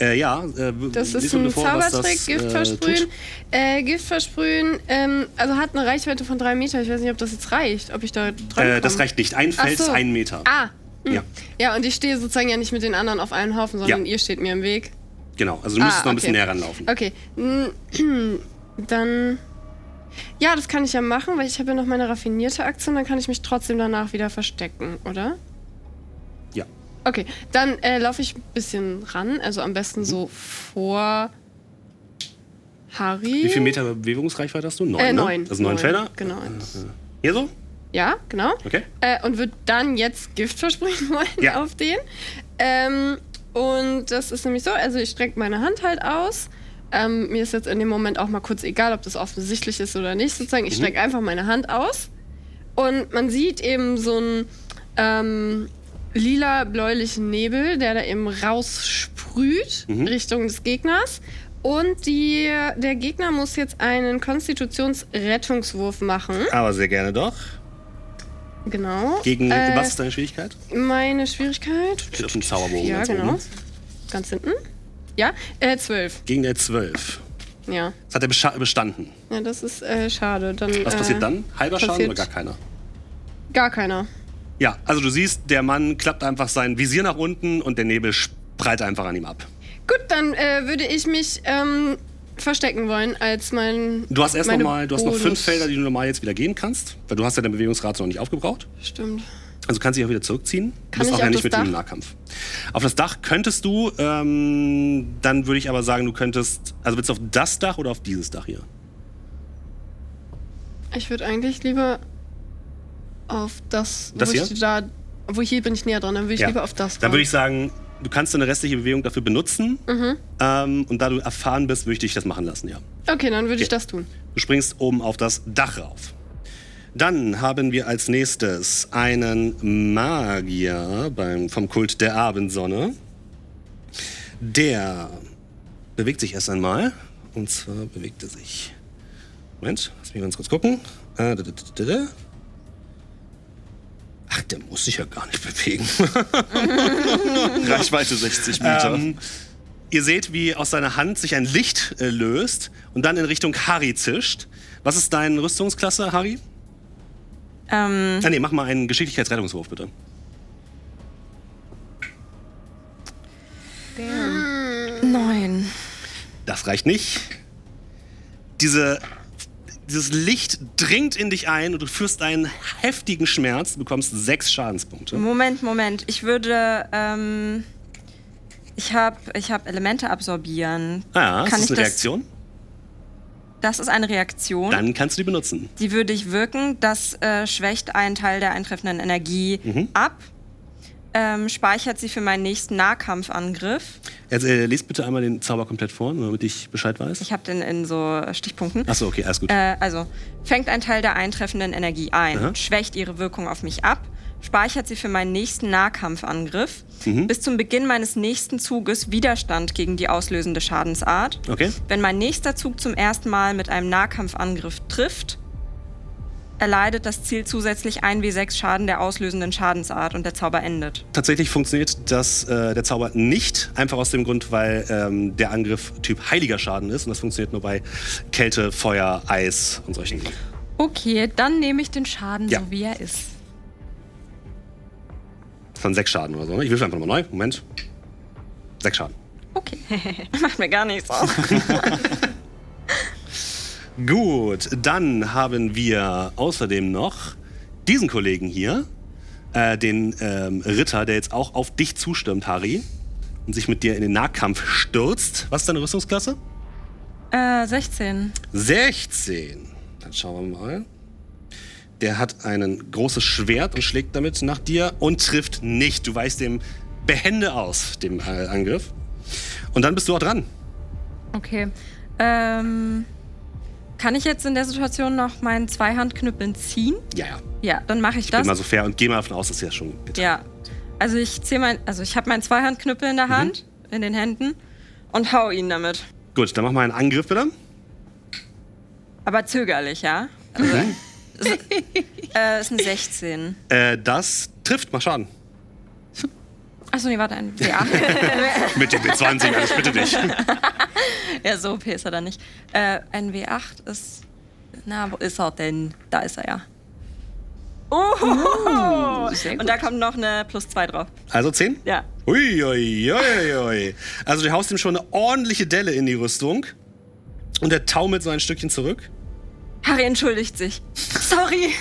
Äh, ja, äh, Das ist ein vor, was Zaubertrick, das, Gift äh, versprühen. Äh, Gift versprühen, ähm, also hat eine Reichweite von drei Meter. Ich weiß nicht, ob das jetzt reicht, ob ich da dran Äh, das reicht nicht. Ein ist so. ein Meter. Ah. hm. Ja, Ja, und ich stehe sozusagen ja nicht mit den anderen auf einem Haufen, sondern Ja. ihr steht mir im Weg. genau. Also du müsstest Ah, noch ein bisschen okay. näher ranlaufen. Okay. Mm, Dann. Ja, das kann ich ja machen, weil ich habe ja noch meine raffinierte Aktion. Dann kann ich mich trotzdem danach wieder verstecken, oder? Okay, dann äh, laufe ich ein bisschen ran. Also am besten so vor Harry. Wie viel Meter Bewegungsreichweite hast du? Neun, Äh, ne? neun. Also neun, Felder? Genau. Hier so? Ja, genau. Okay. Äh, und würde dann jetzt Gift versprühen wollen Ja. auf den. Ähm, und das ist nämlich so, also ich strecke meine Hand halt aus. Ähm, mir ist jetzt in dem Moment auch mal kurz egal, ob das offensichtlich ist oder nicht, sozusagen. Ich strecke einfach meine Hand aus. Und man sieht eben so einen ähm, lila-bläulichen Nebel, der da eben raussprüht Richtung des Gegners. Und die, der Gegner muss jetzt einen Konstitutionsrettungswurf machen. Aber sehr gerne doch. Genau. Gegen, Äh, was ist deine Schwierigkeit? Meine Schwierigkeit. Steht auf dem Zauberbogen. Ja, ganz genau. oben. Ganz hinten. Ja, äh, zwölf. Gegen der 12. Ja. Das hat er bestanden. Ja, das ist äh, schade. Dann, Was äh, passiert dann? Halber Schaden oder gar keiner? Gar keiner. Ja, also du siehst, der Mann klappt einfach sein Visier nach unten und der Nebel prallt einfach an ihm ab. Gut, dann äh, würde ich mich ähm, verstecken wollen als mein. Du hast erst noch mal, du hast noch fünf. Felder, die du normal jetzt wieder gehen kannst, weil du hast ja deine Bewegungsrate noch nicht aufgebraucht. Stimmt. Also kannst du dich auch wieder zurückziehen. Kann du bist ich auch ja auf nicht das mit dem Dach? Nahkampf. Auf das Dach könntest du, ähm, dann würde ich aber sagen, du könntest, also willst du auf das Dach oder auf dieses Dach hier? Ich würde eigentlich lieber auf das. Das wo hier? Ich da, wo hier bin ich näher dran. Dann würde ich lieber auf das. Dann würde ich sagen, du kannst deine restliche Bewegung dafür benutzen. Mhm. Ähm, und da du erfahren bist, würde ich dich das machen lassen, ja. Okay, dann würde ich Okay. das tun. Du springst oben auf das Dach rauf. Dann haben wir als nächstes einen Magier beim, vom Kult der Abendsonne. Der bewegt sich erst einmal. Und zwar bewegt er sich. Moment, lass mich ganz kurz gucken. Äh, da, da, da. Ach, der muss sich ja gar nicht bewegen. Reichweite 60 Meter. Ähm, ihr seht, wie aus seiner Hand sich ein Licht äh, löst und dann in Richtung Harry zischt. Was ist deine Rüstungsklasse, Harry? Ähm. Ah, nee, mach mal einen Geschicklichkeitsrettungswurf, bitte. Damn. Neun. Das reicht nicht. Diese dieses Licht dringt in dich ein und du führst einen heftigen Schmerz, du bekommst sechs Schadenspunkte. Moment, Moment. Ich würde. Ähm, ich habe ich hab Elemente absorbieren. Ah, ist Kann das ich eine das- Reaktion? Das ist eine Reaktion. Dann kannst du die benutzen. Die würde ich wirken. Das äh, schwächt einen Teil der eintreffenden Energie Mhm. ab. Ähm, speichert sie für meinen nächsten Nahkampfangriff. Jetzt, äh, lest bitte einmal den Zauber komplett vor, damit ich Bescheid weiß. Ich habe den in so Stichpunkten. Achso, okay, alles gut. Äh, also, fängt ein Teil der eintreffenden Energie ein, Aha. schwächt ihre Wirkung auf mich ab, speichert sie für meinen nächsten Nahkampfangriff, Mhm. bis zum Beginn meines nächsten Zuges Widerstand gegen die auslösende Schadensart. Okay. Wenn mein nächster Zug zum ersten Mal mit einem Nahkampfangriff trifft, erleidet das Ziel zusätzlich 1w6 Schaden der auslösenden Schadensart und der Zauber endet. Tatsächlich funktioniert das, äh, der Zauber nicht, einfach aus dem Grund, weil ähm, der Angriff Typ heiliger Schaden ist und das funktioniert nur bei Kälte, Feuer, Eis und solchen Dingen. Okay, dann nehme ich den Schaden Ja. so, wie er ist. Von sechs Schaden oder so. ne? Ich würfel einfach nochmal neu. Moment. Sechs Schaden. Okay. Macht mir gar nichts aus. Gut, dann haben wir außerdem noch diesen Kollegen hier, äh, den ähm, Ritter, der jetzt auch auf dich zustimmt, Harry, und sich mit dir in den Nahkampf stürzt. Was ist deine Rüstungsklasse? äh, 16. 16. Dann schauen wir mal. Der hat ein großes Schwert und schlägt damit nach dir und trifft nicht. Du weichst dem behende aus, dem äh, Angriff. Und dann bist du auch dran. Okay. Ähm, kann ich jetzt in der Situation noch meinen Zweihandknüppeln ziehen? Ja, ja. Ja, dann mache ich, Ich bin das. mal so fair und gehe mal davon aus, dass du das schon getan ja. Also ich ziehe mein, also ich habe meinen Zweihandknüppel in der Mhm. Hand, in den Händen und hau ihn damit. Gut, dann mach mal einen Angriff bitte. Aber zögerlich, ja? Also, Mhm. ist, äh, ist ein 16. Äh, das trifft, mach Schaden. Achso, nee, warte, ein W8. Mit dem B20, alles bitte nicht. ja, so OP ist er dann nicht. Äh, ein W8 ist. Na, wo ist er denn? Da ist er ja. Oh! Und da kommt noch eine plus 2 drauf. Also 10? Ja. Ui, ui, ui, ui. Also du haust ihm schon eine ordentliche Delle in die Rüstung. Und er taumelt so ein Stückchen zurück. Harry entschuldigt sich. Sorry.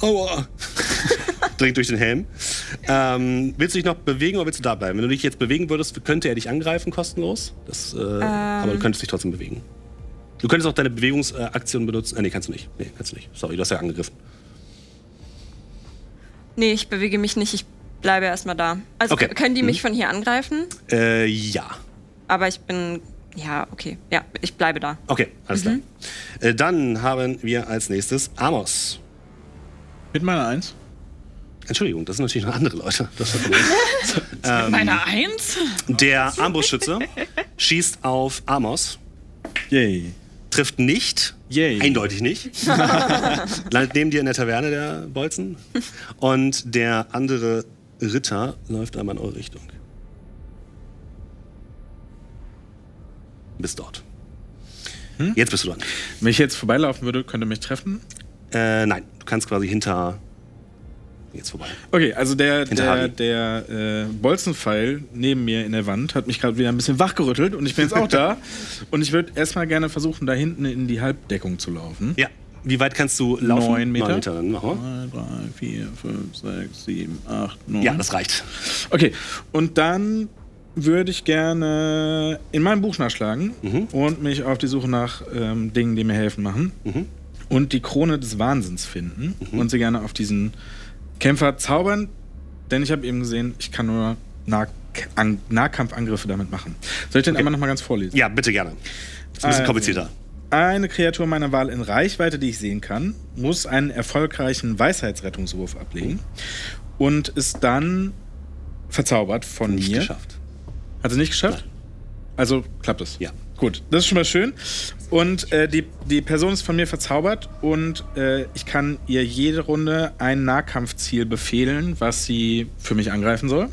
Aua. Dringt durch den Helm. Ähm, willst du dich noch bewegen oder willst du da bleiben? Wenn du dich jetzt bewegen würdest, könnte er dich angreifen, kostenlos. Das, äh, Aber du könntest dich trotzdem bewegen. Du könntest auch deine Bewegungsaktion benutzen. Äh, nee, kannst du nicht. Nee, kannst du nicht. Sorry, du hast ja angegriffen. Nee, ich bewege mich nicht. Ich bleibe erstmal da. Also Okay. können die mich von hier angreifen? Äh, ja. Aber ich bin. Ja, okay. Ja, ich bleibe da. Okay, alles klar. Äh, dann haben wir als nächstes Amos. Mit meiner Eins. Entschuldigung, das sind natürlich noch andere Leute. Das ähm, Meine Eins? der Armbrustschütze schießt auf Amos, Yay. trifft nicht, Yay. eindeutig nicht, landet neben dir in der Taverne der Bolzen und der andere Ritter läuft einmal in eure Richtung. Bist dort. Jetzt bist du dran. Wenn ich jetzt vorbeilaufen würde, könnte mich treffen. Äh, nein, du kannst quasi hinter. Jetzt vorbei. Okay, also der, Hinter der, der äh, Bolzenpfeil neben mir in der Wand hat mich gerade wieder ein bisschen wachgerüttelt und ich bin jetzt auch da. Und ich würde erstmal gerne versuchen, da hinten in die Halbdeckung zu laufen. Ja. Wie weit kannst du laufen? Neun Meter. Neun Meter dann machen 2, 3, 4, 5, 6, 7, 8, 9. wir. Ja, das reicht. Okay, und dann würde ich gerne in mein Buch nachschlagen Mhm. und mich auf die Suche nach ähm, Dingen, die mir helfen machen. Mhm. Und die Krone des Wahnsinns finden und sie gerne auf diesen Kämpfer zaubern, denn ich habe eben gesehen, ich kann nur nah an Nahkampfangriffe damit machen. Soll ich den einmal nochmal ganz vorlesen? Ja, bitte gerne. Das ist ein bisschen Also. komplizierter. Eine Kreatur meiner Wahl in Reichweite, die ich sehen kann, muss einen erfolgreichen Weisheitsrettungswurf ablegen und ist dann verzaubert von Nicht mir. geschafft. Hat sie nicht geschafft? Also klappt es. Ja. Gut, das ist schon mal schön. Und äh, die, die Person ist von mir verzaubert und äh, ich kann ihr jede Runde ein Nahkampfziel befehlen, was sie für mich angreifen soll.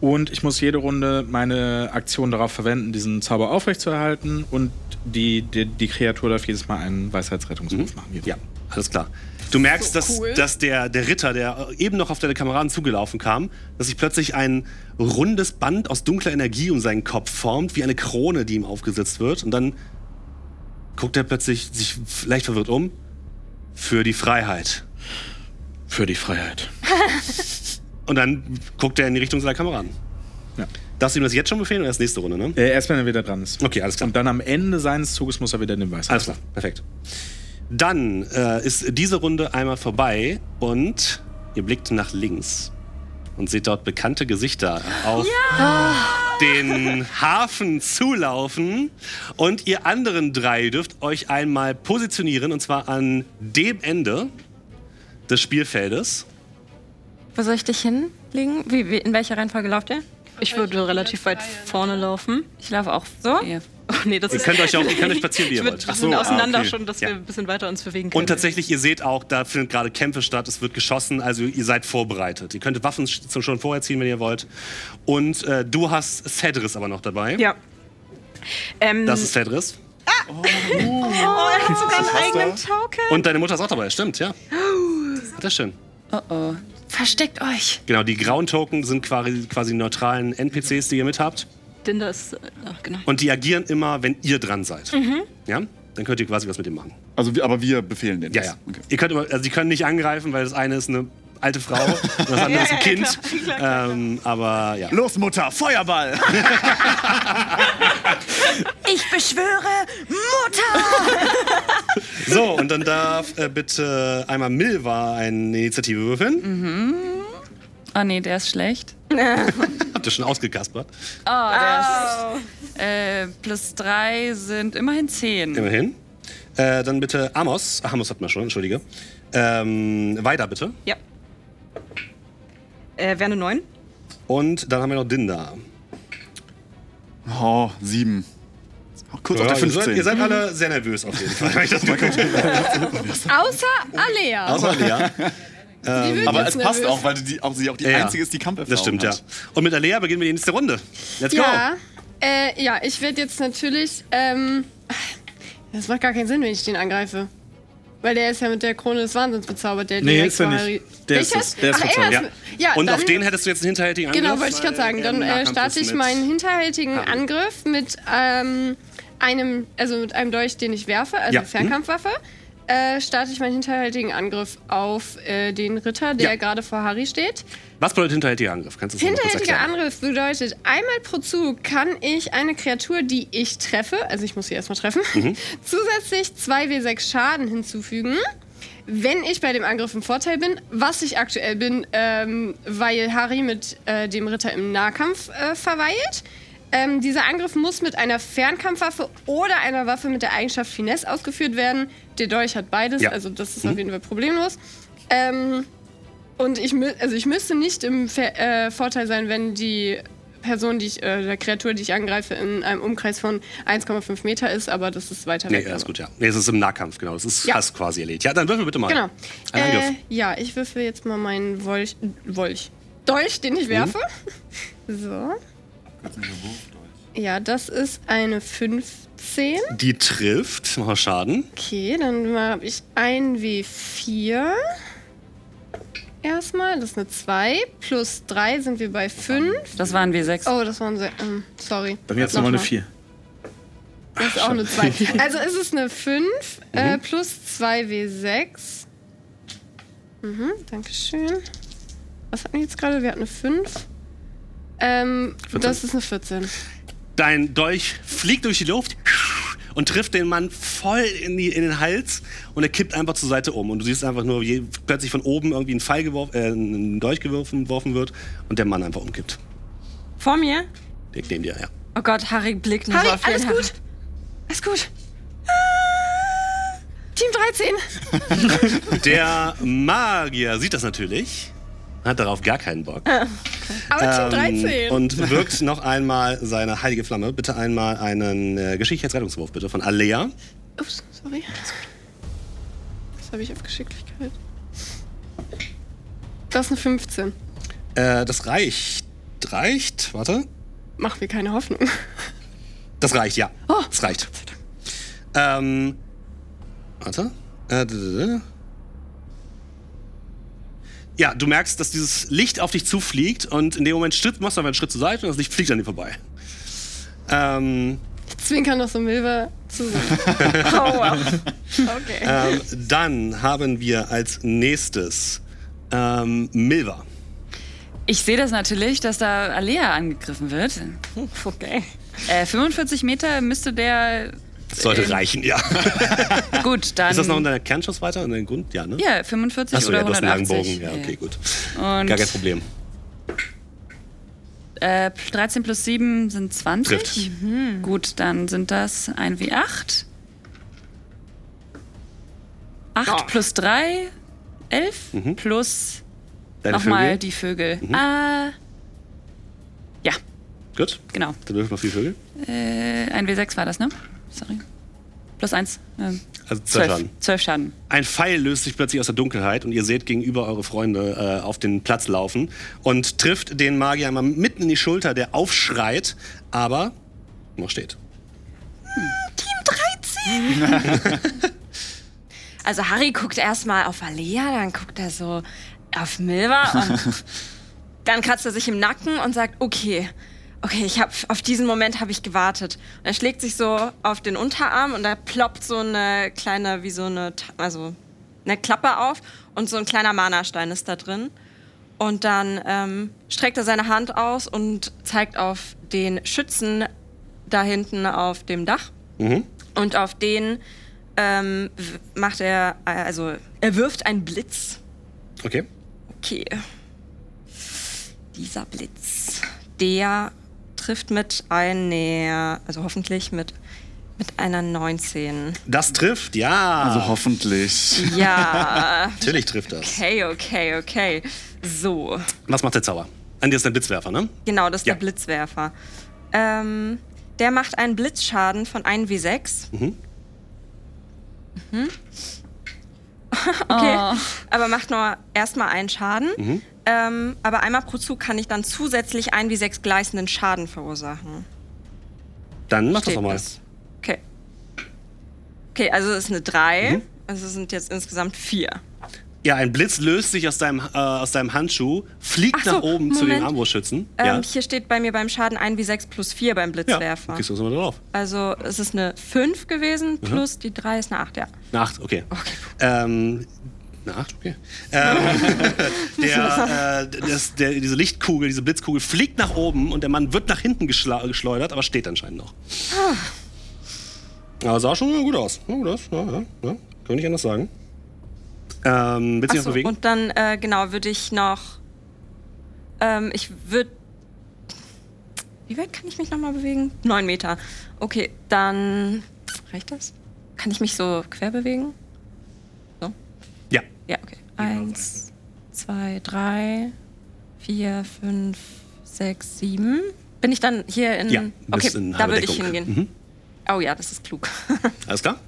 Und ich muss jede Runde meine Aktion darauf verwenden, diesen Zauber aufrechtzuerhalten. Und die, die, die Kreatur darf jedes Mal einen Weisheitsrettungswurf machen. Ja, alles klar. Du merkst, So dass, cool. dass der, der Ritter, der eben noch auf deine Kameraden zugelaufen kam, dass sich plötzlich ein rundes Band aus dunkler Energie um seinen Kopf formt, wie eine Krone, die ihm aufgesetzt wird. Und dann guckt er plötzlich sich leicht verwirrt um. Für die Freiheit. Für die Freiheit. Und dann guckt er in die Richtung seiner Kameraden. Ja. Darfst du ihm das jetzt schon befehlen oder erst nächste Runde, ne? Äh, erst wenn er wieder dran ist. Okay, alles klar. Und dann am Ende seines Zuges muss er wieder den Weisheit. Alles klar, perfekt. Dann äh, ist diese Runde einmal vorbei und ihr blickt nach links und seht dort bekannte Gesichter auf den Hafen zulaufen. Und ihr anderen drei dürft euch einmal positionieren und zwar an dem Ende des Spielfeldes. Wo soll ich dich hinlegen? Wie, wie, in welcher Reihenfolge lauft ihr? Ich würde relativ weit vorne laufen. Ich laufe auch So? Hier. Oh, nee, das Ihr ist. könnt euch auch ihr könnt euch platzieren, wie ihr wollt. ein bisschen auseinander ah, okay. schon, dass Ja. wir ein bisschen weiter uns bewegen können. Und tatsächlich, ihr seht auch, da finden gerade Kämpfe statt, es wird geschossen, also ihr seid vorbereitet. Ihr könnt Waffen sch- schon vorher ziehen, wenn ihr wollt. Und äh, du hast Cedris aber noch dabei. Ja. Ähm, Das ist Cedris. oh, er hat sogar einen eigenen Token. Und deine Mutter ist auch dabei, stimmt, ja. Das ist schön. Oh oh. Versteckt euch. Genau, die grauen Token sind quasi, quasi neutralen NPCs, die ihr mit habt. Dinda ist. äh, Ach, genau. Und die agieren immer, wenn ihr dran seid. Ja? Dann könnt ihr quasi was mit dem machen. Also, wir- aber wir befehlen den. Ja, ja. Okay. Ihr könnt immer, also die können nicht angreifen, weil das eine ist eine alte Frau und das andere ist ein Kind. Ähm, aber ja. Los, Mutter, Feuerball! Ich beschwöre Mutter! So, und dann darf äh, bitte einmal Milva eine Initiative würfeln. Oh nee, der ist schlecht. Habt ihr schon ausgekaspert? Oh, der ist. Äh, plus drei sind immerhin zehn. Immerhin. Äh, dann bitte Amos. Ach, Amos hat man schon, entschuldige. Ähm, weiter bitte. Ja. Äh, wäre eine 9. Und dann haben wir noch Dinda. Oh, sieben. Kurz auf der ihr, seid, 15. ihr seid alle sehr nervös auf jeden Fall. wenn ich das. Außer Alea. Außer Lea. Die wird aber es passt nervös. auch, weil die, auch sie auch die Ja, ja. einzige ist, die Kampferfahrung Das stimmt, ja. hat. Und mit Alea beginnen wir die nächste Runde. Let's go. Ja, äh, ja, ich werde jetzt natürlich. Ähm, das macht gar keinen Sinn, wenn ich den angreife. Weil der ist ja mit der Krone des Wahnsinns bezaubert, der Nee, ist er nicht. Der ist es. Der ist Ach, er verzaubert. Ja. ja, Und dann, auf den hättest du jetzt einen hinterhältigen Angriff. Genau, wollte ich gerade weil sagen. Dann äh, starte ich meinen hinterhältigen. Angriff mit ähm, einem, also mit einem Dolch, den ich werfe, also Ja. Mhm. Fernkampfwaffe. Äh, starte ich meinen hinterhältigen Angriff auf äh, den Ritter, der Ja. gerade vor Harry steht. Was bedeutet hinterhältiger Angriff? Kannst du das Hinterhältiger? Angriff bedeutet, einmal pro Zug kann ich eine Kreatur, die ich treffe, also ich muss sie erstmal treffen, Mhm. zusätzlich 2w6 Schaden hinzufügen. Wenn ich bei dem Angriff im Vorteil bin, was ich aktuell bin, ähm, weil Harry mit äh, dem Ritter im Nahkampf äh, verweilt. Ähm, dieser Angriff muss mit einer Fernkampfwaffe oder einer Waffe mit der Eigenschaft Finesse ausgeführt werden. Der Dolch hat beides, Ja. also das ist auf jeden Fall problemlos. Ähm, und ich, also ich müsste nicht im Ver äh, Vorteil sein, wenn die Person, die ich, äh, der Kreatur, die ich angreife, in einem Umkreis von 1,5 Meter ist, aber das ist weiter Nee, weg. ja, ist gut, ja. Nee, es ist im Nahkampf, genau. Das ist Ja. fast quasi erledigt. Ja, dann würfel bitte mal. Genau. Ein Äh, Angriff. ja, ich würfel jetzt mal meinen Wolch, Wolch. Dolch, den ich werfe. So. Ja, das ist eine 15. Die trifft. Mach mal Schaden. Okay, dann habe ich ein W4. Erstmal, das ist eine 2. Plus 3 sind wir bei 5. Das waren wir sechs. Oh, das waren sehr. Ähm, sorry. Dann jetzt nochmal eine Nochmal. 4. Das ist auch eine 2. Also ist es eine 5 Mhm. äh, plus 2W6. Mhm, Dankeschön. Was hatten wir jetzt gerade? Wir hatten eine 5. Ähm, 14. das ist eine 14. Dein Dolch fliegt durch die Luft und trifft den Mann voll in, die, in den Hals und er kippt einfach zur Seite um. Und du siehst einfach nur, wie plötzlich von oben irgendwie ein Pfeil geworfen, äh, ein Dolch geworfen wird und der Mann einfach umkippt. Vor mir? Direkt neben dir, ja. Oh Gott, Harry blickt nur Harry, auf alles gut? Alles gut. Team 13. Der Magier sieht das natürlich, hat darauf gar keinen Bock. Aber Team Ähm, 13. und wirkt noch einmal seine heilige Flamme. Bitte einmal einen äh, Geschicklichkeitsrettungswurf, bitte, von Alea. Ups, sorry. Das habe ich auf Geschicklichkeit. Das ist eine 15. Äh, das reicht. Reicht? Warte. Mach mir keine Hoffnung. Das reicht, ja. Oh. Das reicht. Ähm, warte. Äh, ja, du merkst, dass dieses Licht auf dich zufliegt und in dem Moment Schritt, machst du einfach einen Schritt zur Seite und das Licht fliegt an dir vorbei. Ähm, Zwinkern noch so Milva zu. Wow. Okay. ähm, dann haben wir als nächstes ähm, Milva. Ich sehe das natürlich, dass da Alea angegriffen wird. okay. Äh, 45 Meter müsste der. Das sollte reichen, ja. Gut, dann. Ist das noch in deiner Kernschussweite, in deinem Grund? Ja, ne? Ja, 45 Achso, oder ja, du hast einen langen 180. Bogen. Ja, okay, gut. Und Gar kein Problem. Äh, 13 plus 7 sind 20. Trifft. Gut, dann sind das 1 wie 8. 8 Oh. plus 3, 11. Mhm. Plus nochmal die Vögel. Mhm. Ah, ja, Gut. genau. Dann wirf noch vier Vögel. Äh, 1 W6 war das, ne? Sorry. Plus 1. Ähm, Also zwölf Schaden. 12 Schaden. Ein Pfeil löst sich plötzlich aus der Dunkelheit und ihr seht gegenüber eure Freunde äh, auf den Platz laufen und trifft den Magier einmal mitten in die Schulter, der aufschreit, aber noch steht. Also Harry guckt erstmal auf Alea, dann guckt er so auf Milva und dann kratzt er sich im Nacken und sagt, okay, okay, ich hab, auf diesen Moment habe ich gewartet. Und er schlägt sich so auf den Unterarm und da ploppt so eine kleine, wie so eine, also eine Klappe auf und so ein kleiner Mana-Stein ist da drin. Und dann ähm, streckt er seine Hand aus und zeigt auf den Schützen da hinten auf dem Dach. Mhm. Und auf den ähm, macht er, also er wirft einen Blitz. Okay. Okay. Dieser Blitz, der trifft mit einer, also hoffentlich mit, mit einer 19. Das trifft, ja. Also hoffentlich. Ja, Natürlich trifft das. okay, okay, okay. So, Was macht der Zauber? An dir ist ein Blitzwerfer, ne? genau, das ist Ja. der Blitzwerfer. Ähm, der macht einen Blitzschaden von 1w6. Mhm. Mhm. Okay, Oh. aber macht nur erstmal einen Schaden. Mhm. Ähm, aber einmal pro Zug kann ich dann zusätzlich 1 wie 6 gleißenden Schaden verursachen. Dann mach das Steht doch mal. das. Okay. Okay, also es ist eine 3. Mhm. Also es sind jetzt insgesamt 4. Ja, ein Blitz löst sich aus deinem, äh, aus deinem Handschuh, fliegt so, nach oben zu den Moment. Armbrustschützen. Ähm, ja. Hier steht bei mir beim Schaden 1 wie 6 plus 4 beim ja, Blitzwerfer. kriegst du immer drauf. Also es ist eine 5 gewesen, plus die 3 ist eine 8, ja. Eine Acht, okay. Okay. Ähm, eine Acht, okay. Ähm, der, äh, das, der, diese Lichtkugel, diese Blitzkugel fliegt nach oben und der Mann wird nach hinten geschleudert, aber steht anscheinend noch. Aber sah schon gut aus. Ja, gut aus. Ja, ja, ja. Kann ich anders sagen. Ähm, willst du dich noch bewegen? und dann, äh, genau, würde ich noch. Ähm, ich würde. Wie weit kann ich mich nochmal bewegen? Neun Meter. Okay, dann. Reicht das? Kann ich mich so quer bewegen? Ja. Ja, okay. Eins, zwei, drei, vier, fünf, sechs, sieben. Bin ich dann hier in. Ja, okay, in da würde ich hingehen. Mhm. Oh ja, das ist klug. Alles klar?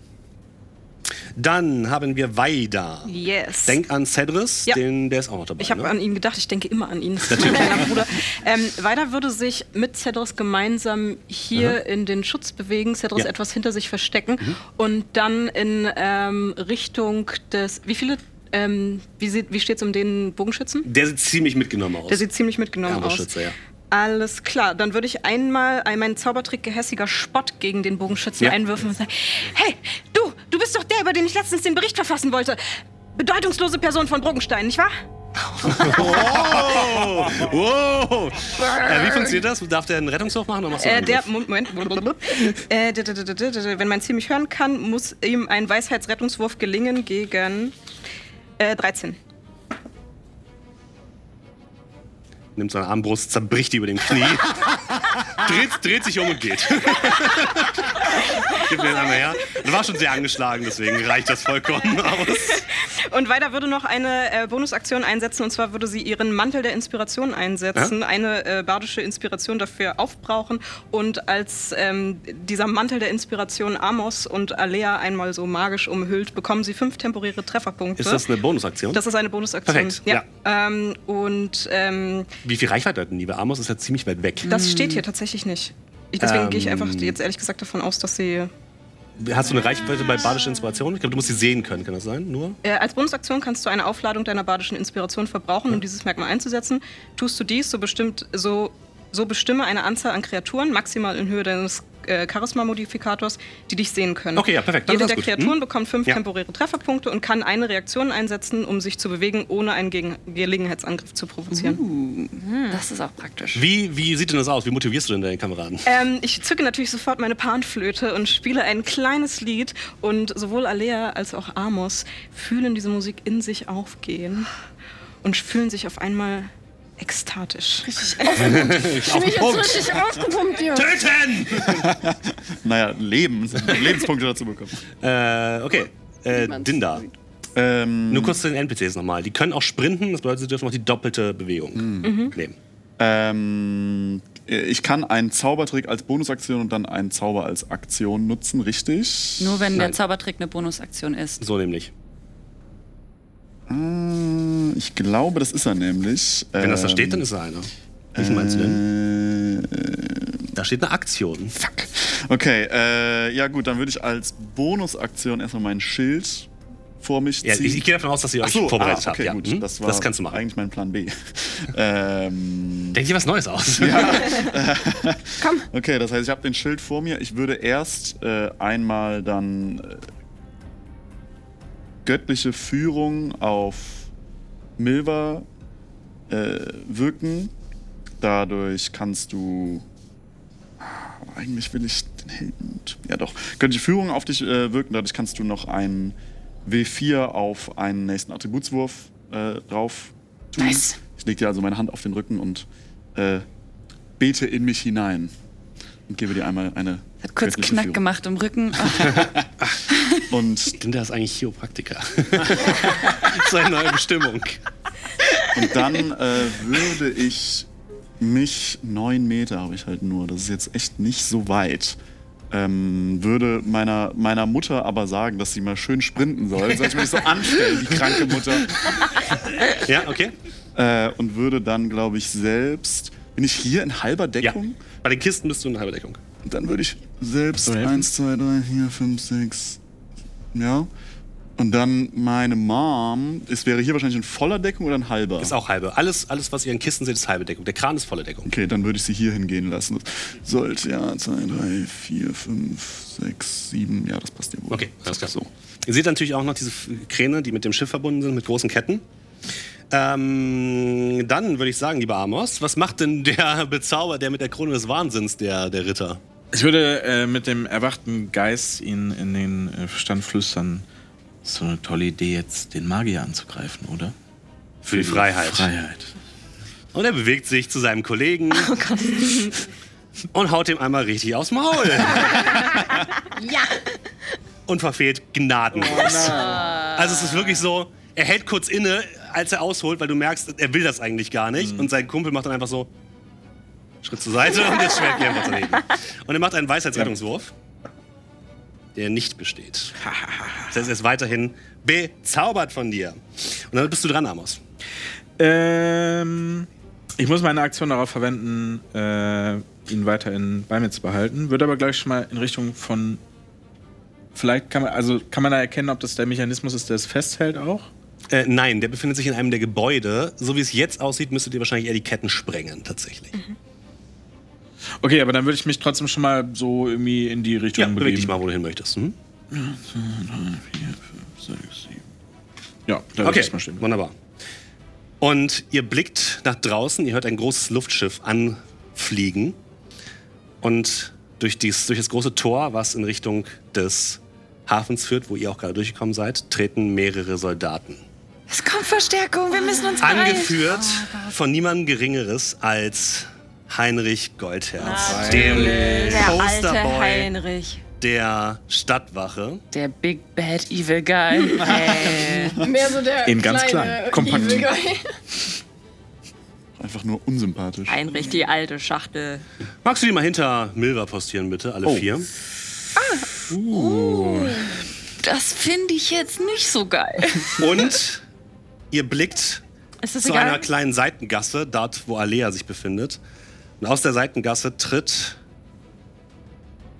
Dann haben wir Vaida. Yes. Denk an Cedris, Ja. den, der ist auch noch dabei. Ich habe ne? an ihn gedacht, ich denke immer an ihn. Das ist mein kleiner Bruder. Ähm, Weiter würde sich mit Cedros gemeinsam hier in den Schutz bewegen, Cedros Ja. Mhm. etwas hinter sich verstecken und dann in ähm, Richtung des. Wie viele. Ähm, wie sieht, wie steht's um den Bogenschützen? Der sieht ziemlich mitgenommen aus. Der sieht ziemlich mitgenommen aus. Ja. Alles klar, dann würde ich einmal ein- meinen Zaubertrick gehässiger Spott gegen den Bogenschützen Ja. einwürfen und sagen: Hey, du, du bist doch der, über den ich letztens den Bericht verfassen wollte. Bedeutungslose Person von Brogenstein, nicht wahr? Wow! wow. Äh, wie funktioniert das? Darf der einen Rettungswurf machen oder machst du Äh, der? Moment, äh, wenn mein Ziel mich hören kann, muss ihm ein Weisheitsrettungswurf gelingen gegen äh, 13. Nimmt seine Armbrust, zerbricht die über dem Knie, dreht, dreht sich um und geht. Gib mir den einmal her. Das war schon sehr angeschlagen, deswegen reicht das vollkommen aus. Und weiter würde noch eine äh, Bonusaktion einsetzen, und zwar würde sie ihren Mantel der Inspiration einsetzen, eine äh, bardische Inspiration dafür aufbrauchen und als ähm, dieser Mantel der Inspiration Amos und Alea einmal so magisch umhüllt, bekommen sie fünf temporäre Trefferpunkte. Ist das eine Bonusaktion? Das ist eine Bonusaktion. Perfekt, Ja. Ähm, und ähm, Wie viel Reichweite hat denn die? Weil Amos ist ja ziemlich weit weg. das steht hier tatsächlich nicht. Ich, deswegen gehe ich einfach Ähm. jetzt ehrlich gesagt davon aus, dass sie Hast du eine Reichweite bei badischer Inspiration? Ich glaube, du musst sie sehen können, kann das sein? Nur? Äh, als Bonusaktion kannst du eine Aufladung deiner badischen Inspiration verbrauchen, um dieses Merkmal einzusetzen. Tust du dies, so, bestimmt, so, so bestimme eine Anzahl an Kreaturen, maximal in Höhe deines Charisma-Modifikators, die dich sehen können. Okay, ja, perfekt. Dann Jede der gut. Kreaturen Hm? bekommt fünf Ja. temporäre Trefferpunkte und kann eine Reaktion einsetzen, um sich zu bewegen, ohne einen Gegen Gelegenheitsangriff zu provozieren. Das ist auch praktisch. Wie, wie sieht denn das aus? Wie motivierst du denn deine Kameraden? Ähm, ich zücke natürlich sofort meine Panflöte und spiele ein kleines Lied und sowohl Alea als auch Amos fühlen diese Musik in sich aufgehen und fühlen sich auf einmal ekstatisch. Ich bin jetzt richtig aufgepumpt hier. Töten! Naja, Leben, Lebenspunkte dazu bekommen. äh, okay. Äh, Dinda. Ähm, Nur kurz zu den NPCs nochmal. Die können auch sprinten, das bedeutet, sie dürfen auch die doppelte Bewegung Hm. nehmen. Ähm, ich kann einen Zaubertrick als Bonusaktion und dann einen Zauber als Aktion nutzen, richtig? Nur wenn der. Zaubertrick eine Bonusaktion ist. So nämlich. Äh, ich glaube, das ist er nämlich. Wenn das da steht, dann ist er einer. Wie meinst du denn? denn? Da steht eine Aktion. Fuck. Okay, äh, ja gut, dann würde ich als Bonusaktion erstmal mein Schild vor mich ziehen. Ja, ich, ich gehe davon aus, dass ihr euch so, vorbereitet ah, okay, habt. gut. Ja. hm? Das, war das kannst du machen. eigentlich mein Plan B. ähm, Denk dir was Neues aus. okay, das heißt, ich habe den Schild vor mir. Ich würde erst äh, einmal dann äh, göttliche Führung auf Milva äh, wirken. Dadurch kannst du. Ah, Eigentlich will ich den Helden. Ja, doch. Göttliche Führung auf dich äh, wirken. Dadurch kannst du noch einen W4 auf einen nächsten Attributswurf äh, drauf tun. Nice. Ich lege dir also meine Hand auf den Rücken und äh, bete in mich hinein. Und gebe dir einmal eine. Hat kurz Knack Führung. gemacht im Rücken. Ach, Und Dinda ist eigentlich Chiropraktiker. Seine neue Bestimmung. Und dann äh, würde ich mich, neun Meter habe ich halt nur, das ist jetzt echt nicht so weit, ähm, würde meiner, meiner Mutter aber sagen, dass sie mal schön sprinten soll. Soll ich mich so anstellen, die kranke Mutter. Ja, okay. Äh, und würde dann, glaube ich, selbst. Bin ich hier in halber Ja. Deckung? Bei den Kisten bist du in halber Deckung. Und dann würde ich selbst helfen? 1, 2, 3, 4, 5, 6. Ja. Und dann meine Mom. Es wäre hier wahrscheinlich in voller Deckung oder in halber? Ist auch halbe. Alles, alles, was ihr in Kisten seht, ist halbe Deckung. Der Kran ist volle Deckung. Okay, dann würde ich sie hier hingehen lassen. Sollte ja 2, 3, 4, 5, 6, 7. Ja, das passt ja wohl. Okay, alles klar. So. Ihr seht natürlich auch noch diese Kräne, die mit dem Schiff verbunden sind, mit großen Ketten. Ähm, dann würde ich sagen, lieber Amos, was macht denn der Bezauber, der mit der Krone des Wahnsinns, der, der Ritter? Ich würde äh, mit dem erwachten Geist ihn in den äh, Verstand flüstern. Ist so eine tolle Idee, jetzt den Magier anzugreifen, oder? Für die Freiheit. Freiheit. Und er bewegt sich zu seinem Kollegen und haut ihm einmal richtig aufs Maul. Ja. Und verfehlt gnadenlos. also es ist wirklich so, er hält kurz inne, als er ausholt, weil du merkst, er will das eigentlich gar nicht. Und sein Kumpel macht dann einfach so Schritt zur Seite und das Schwert geht einfach daneben. Und er macht einen Weisheitsrettungswurf, der nicht besteht. Das heißt, er ist weiterhin bezaubert von dir. Und dann bist du dran, Amos. Ähm, ich muss meine Aktion darauf verwenden, äh, ihn weiterhin bei mir zu behalten. Würde aber gleich schon mal in Richtung von. Vielleicht kann man, also kann man da erkennen, ob das der Mechanismus ist, der es festhält auch? Äh, nein, der befindet sich in einem der Gebäude. So wie es jetzt aussieht, müsstet ihr wahrscheinlich eher die Ketten sprengen, tatsächlich. Okay, aber dann würde ich mich trotzdem schon mal so irgendwie in die Richtung Ja, beweg bewegen. dich mal, wo du hin möchtest. Hm? Ja, da Okay, ich mal stehen. wunderbar. Und ihr blickt nach draußen, ihr hört ein großes Luftschiff anfliegen. Und durch, dies, durch das große Tor, was in Richtung des Hafens führt, wo ihr auch gerade durchgekommen seid, treten mehrere Soldaten. es kommt Verstärkung, wir müssen uns beeilen. Angeführt von niemandem Geringeres als Heinrich Goldherz, dem Der alte Posterboy Heinrich. der Stadtwache. Der Big Bad Evil Guy. äh, Mehr so der Eben ganz kleine klein, kompakt. Evil Guy. Einfach nur unsympathisch. Heinrich, die alte Schachtel. Magst du die mal hinter Milva postieren, bitte, alle Oh. vier? das finde ich jetzt nicht so geil. Und ihr blickt zu einer egal? kleinen Seitengasse, dort wo Alea sich befindet. Und aus der Seitengasse tritt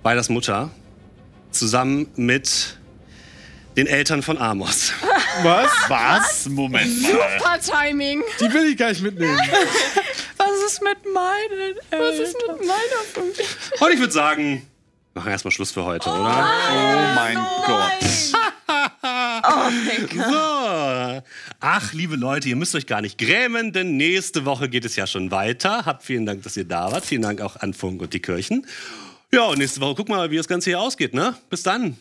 Weiders Mutter zusammen mit den Eltern von Amos. Was? Was? Moment mal. Super Timing. Die will ich gar nicht mitnehmen. Was ist mit meinen Was ist mit meiner Familie? Und ich würde sagen, machen wir erstmal Schluss für heute, oder? Oh mein Gott. So. Ach, liebe Leute, ihr müsst euch gar nicht grämen, denn nächste Woche geht es ja schon weiter. Habt vielen Dank, dass ihr da wart. Vielen Dank auch an Funk und die Kirchen. Ja, und nächste Woche gucken wir mal, wie das Ganze hier ausgeht, ne? Bis dann.